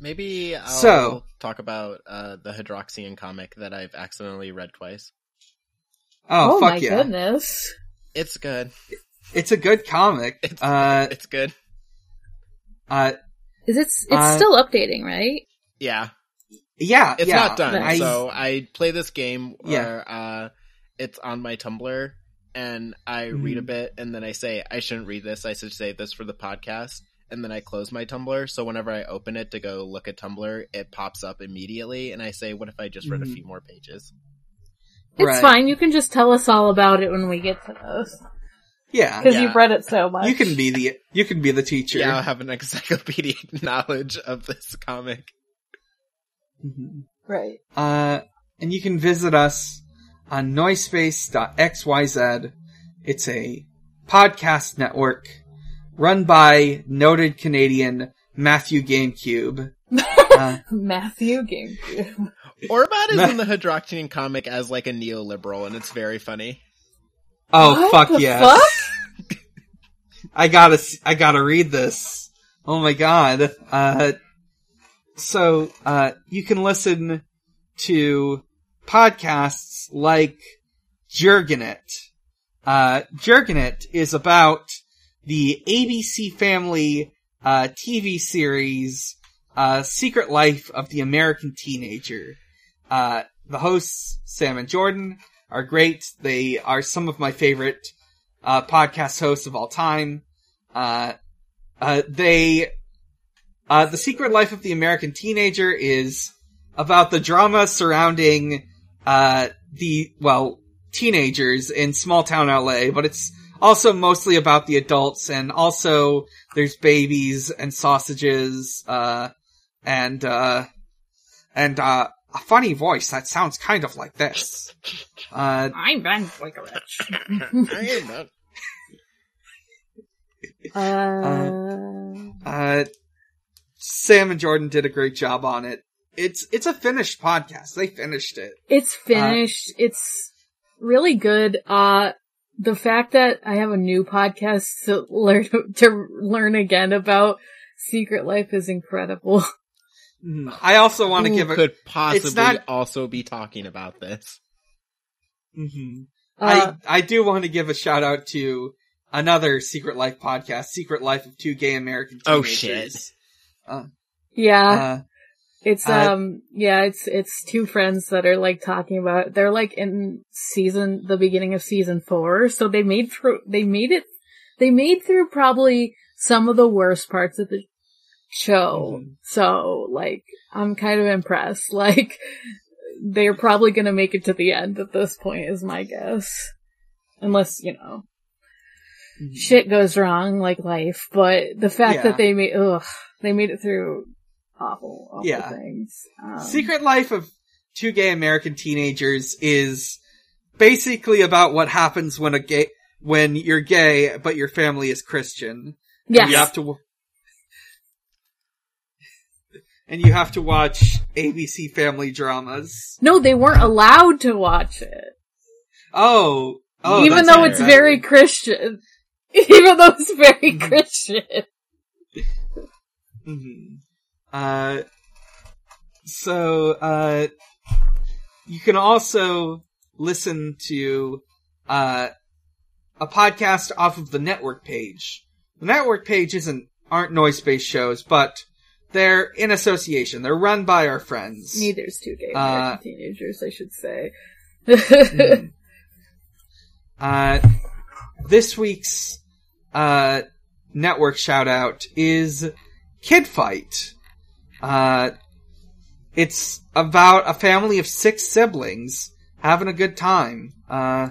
Maybe I'll So- talk about uh, the Hydroxian comic that I've accidentally read twice. Oh, Oh, fuck my yeah. goodness. It's good. It's a good comic. It's Uh, it's good. uh, Is it? It's Uh, still updating, right? Yeah, yeah, it's yeah. not done. I- so I play this game Yeah. where uh, it's on my Tumblr, and I read a bit, and then I say I shouldn't read this. I should save this for the podcast, and then I close my Tumblr. So whenever I open it to go look at Tumblr, it pops up immediately, and I say, "What if I just read a Mhm. few more pages?" It's Right. fine. You can just tell us all about it when we get to those yeah. because Yeah. you've read it so much. You can be the, you can be the teacher. Yeah, I'll have an encyclopedic knowledge of this comic. Mhm. Right. Uh, and you can visit us on noisepace.xyz. It's a podcast network run by noted Canadian Matthew GameCube. Uh, Matthew GameCube. Orbat is in the Hydroxynian comic as like a neoliberal, and it's very funny. oh What fuck the yes. fuck? I gotta, s- I gotta read this. Oh my god. Uh, so, uh, you can listen to podcasts like Jurgenet. Uh, Jurgenet is about the ABC Family, uh, TV series, uh, Secret Life of the American Teenager. Uh, the hosts, Sam and Jordan, are great. They are some of my favorite uh, podcast hosts of all time. Uh, uh, they, uh, the Secret Life of the American Teenager is about the drama surrounding, uh, the, well, teenagers in small town LA, but it's also mostly about the adults and also there's babies and sausages, uh, and, uh, and, uh, a funny voice that sounds kind of like this. Uh, I'm Ben Boykewich. Uh, Uh, Sam and Jordan did a great job on it. It's it's a finished podcast. They finished it. it's finished. it's really good. Uh, the fact that I have a new podcast to learn to learn again about Secret Life is incredible. Mhm. I also want to give a. could possibly not- also be talking about this? Mhm. Uh, I I do want to give a shout out to another Secret Life podcast, Secret Life of Two Gay American Teenagers. Oh, Teenagers. yeah, Uh, it's uh, um, yeah, it's it's two friends that are like talking about. They're like in season, the beginning of season four, so they made through. They made it. They made through probably some of the worst parts of the show. Mhm. So, like, I'm kind of impressed. Like, they're probably gonna make it to the end at this point, is my guess. Unless, you know, mhm. shit goes wrong, like life. But the fact Yeah. that they made, ugh, they made it through awful, awful Yeah. things. Um, Secret Life of Two Gay American Teenagers is basically about what happens when a gay when you're gay but your family is Christian. yes. You have to, and you have to watch ABC family dramas. No, they weren't allowed to watch it. Oh, oh, even though it's very Christian. Even though it's very Mm-hmm. Christian. Mhm. Uh, so, uh, you can also listen to, uh, a podcast off of the network page. The network page isn't, aren't noise-based shows, but they're in association. They're run by our friends. Neither's two gay Uh, teenagers, I should say. Mhm. Uh, this week's uh, network shout out is Kid Fight. Uh, it's about a family of six siblings having a good time, uh,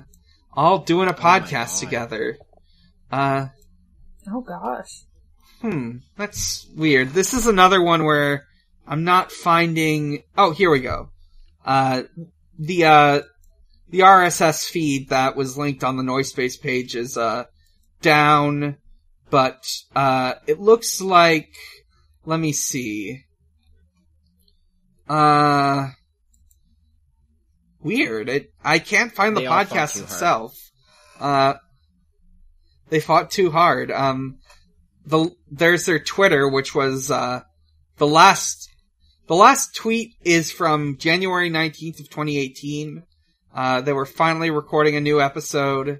all doing a Oh podcast God. together. Uh, oh gosh. Hmm, that's weird. This is another one where I'm not finding. Oh, here we go. Uh, the uh, the RSS feed that was linked on the Noisepace page is uh down, but uh, it looks like. Let me see. Uh, weird. It I can't find the They podcast itself. Uh, they fought too hard. Um, the there's their Twitter, which was uh the last the last tweet is from January nineteenth of twenty eighteen. Uh, they were finally recording a new episode.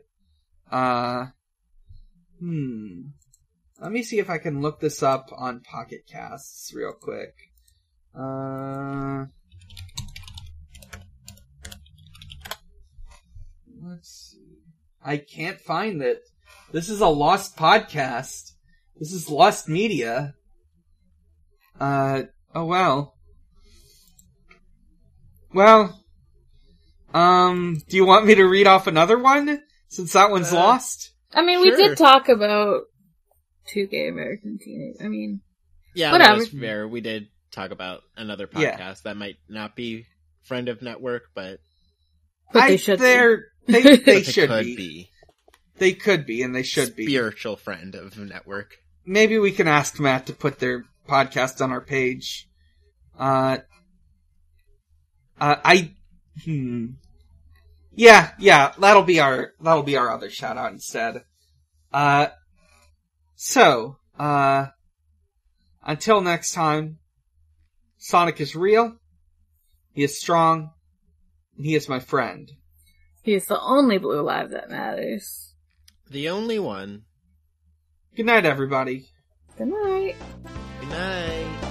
Uh, hmm. Let me see if I can look this up on Pocket Casts real quick. Uh, let's see. I can't find it. This is a lost podcast. This is lost media. Uh, oh well. Well, um, do you want me to read off another one? Since that one's Uh, lost? I mean, we did talk about two gay American teenagers. I mean, Yeah, Whatever. that is fair. We did talk about another Yeah. podcast that might not be friend of network, but But they should. be. They're, they, but they they should could be. be. They could be, and they should be. spiritual friend of network. Maybe we can ask Matt to put their podcast on our page. Uh, uh, I, hmm. Yeah, yeah, that'll be our, that'll be our other shout out instead. Uh, so, uh, until next time, Sonic is real, he is strong, and he is my friend. He's the only blue live that matters. The only one. Good night, everybody. Good night. Good night.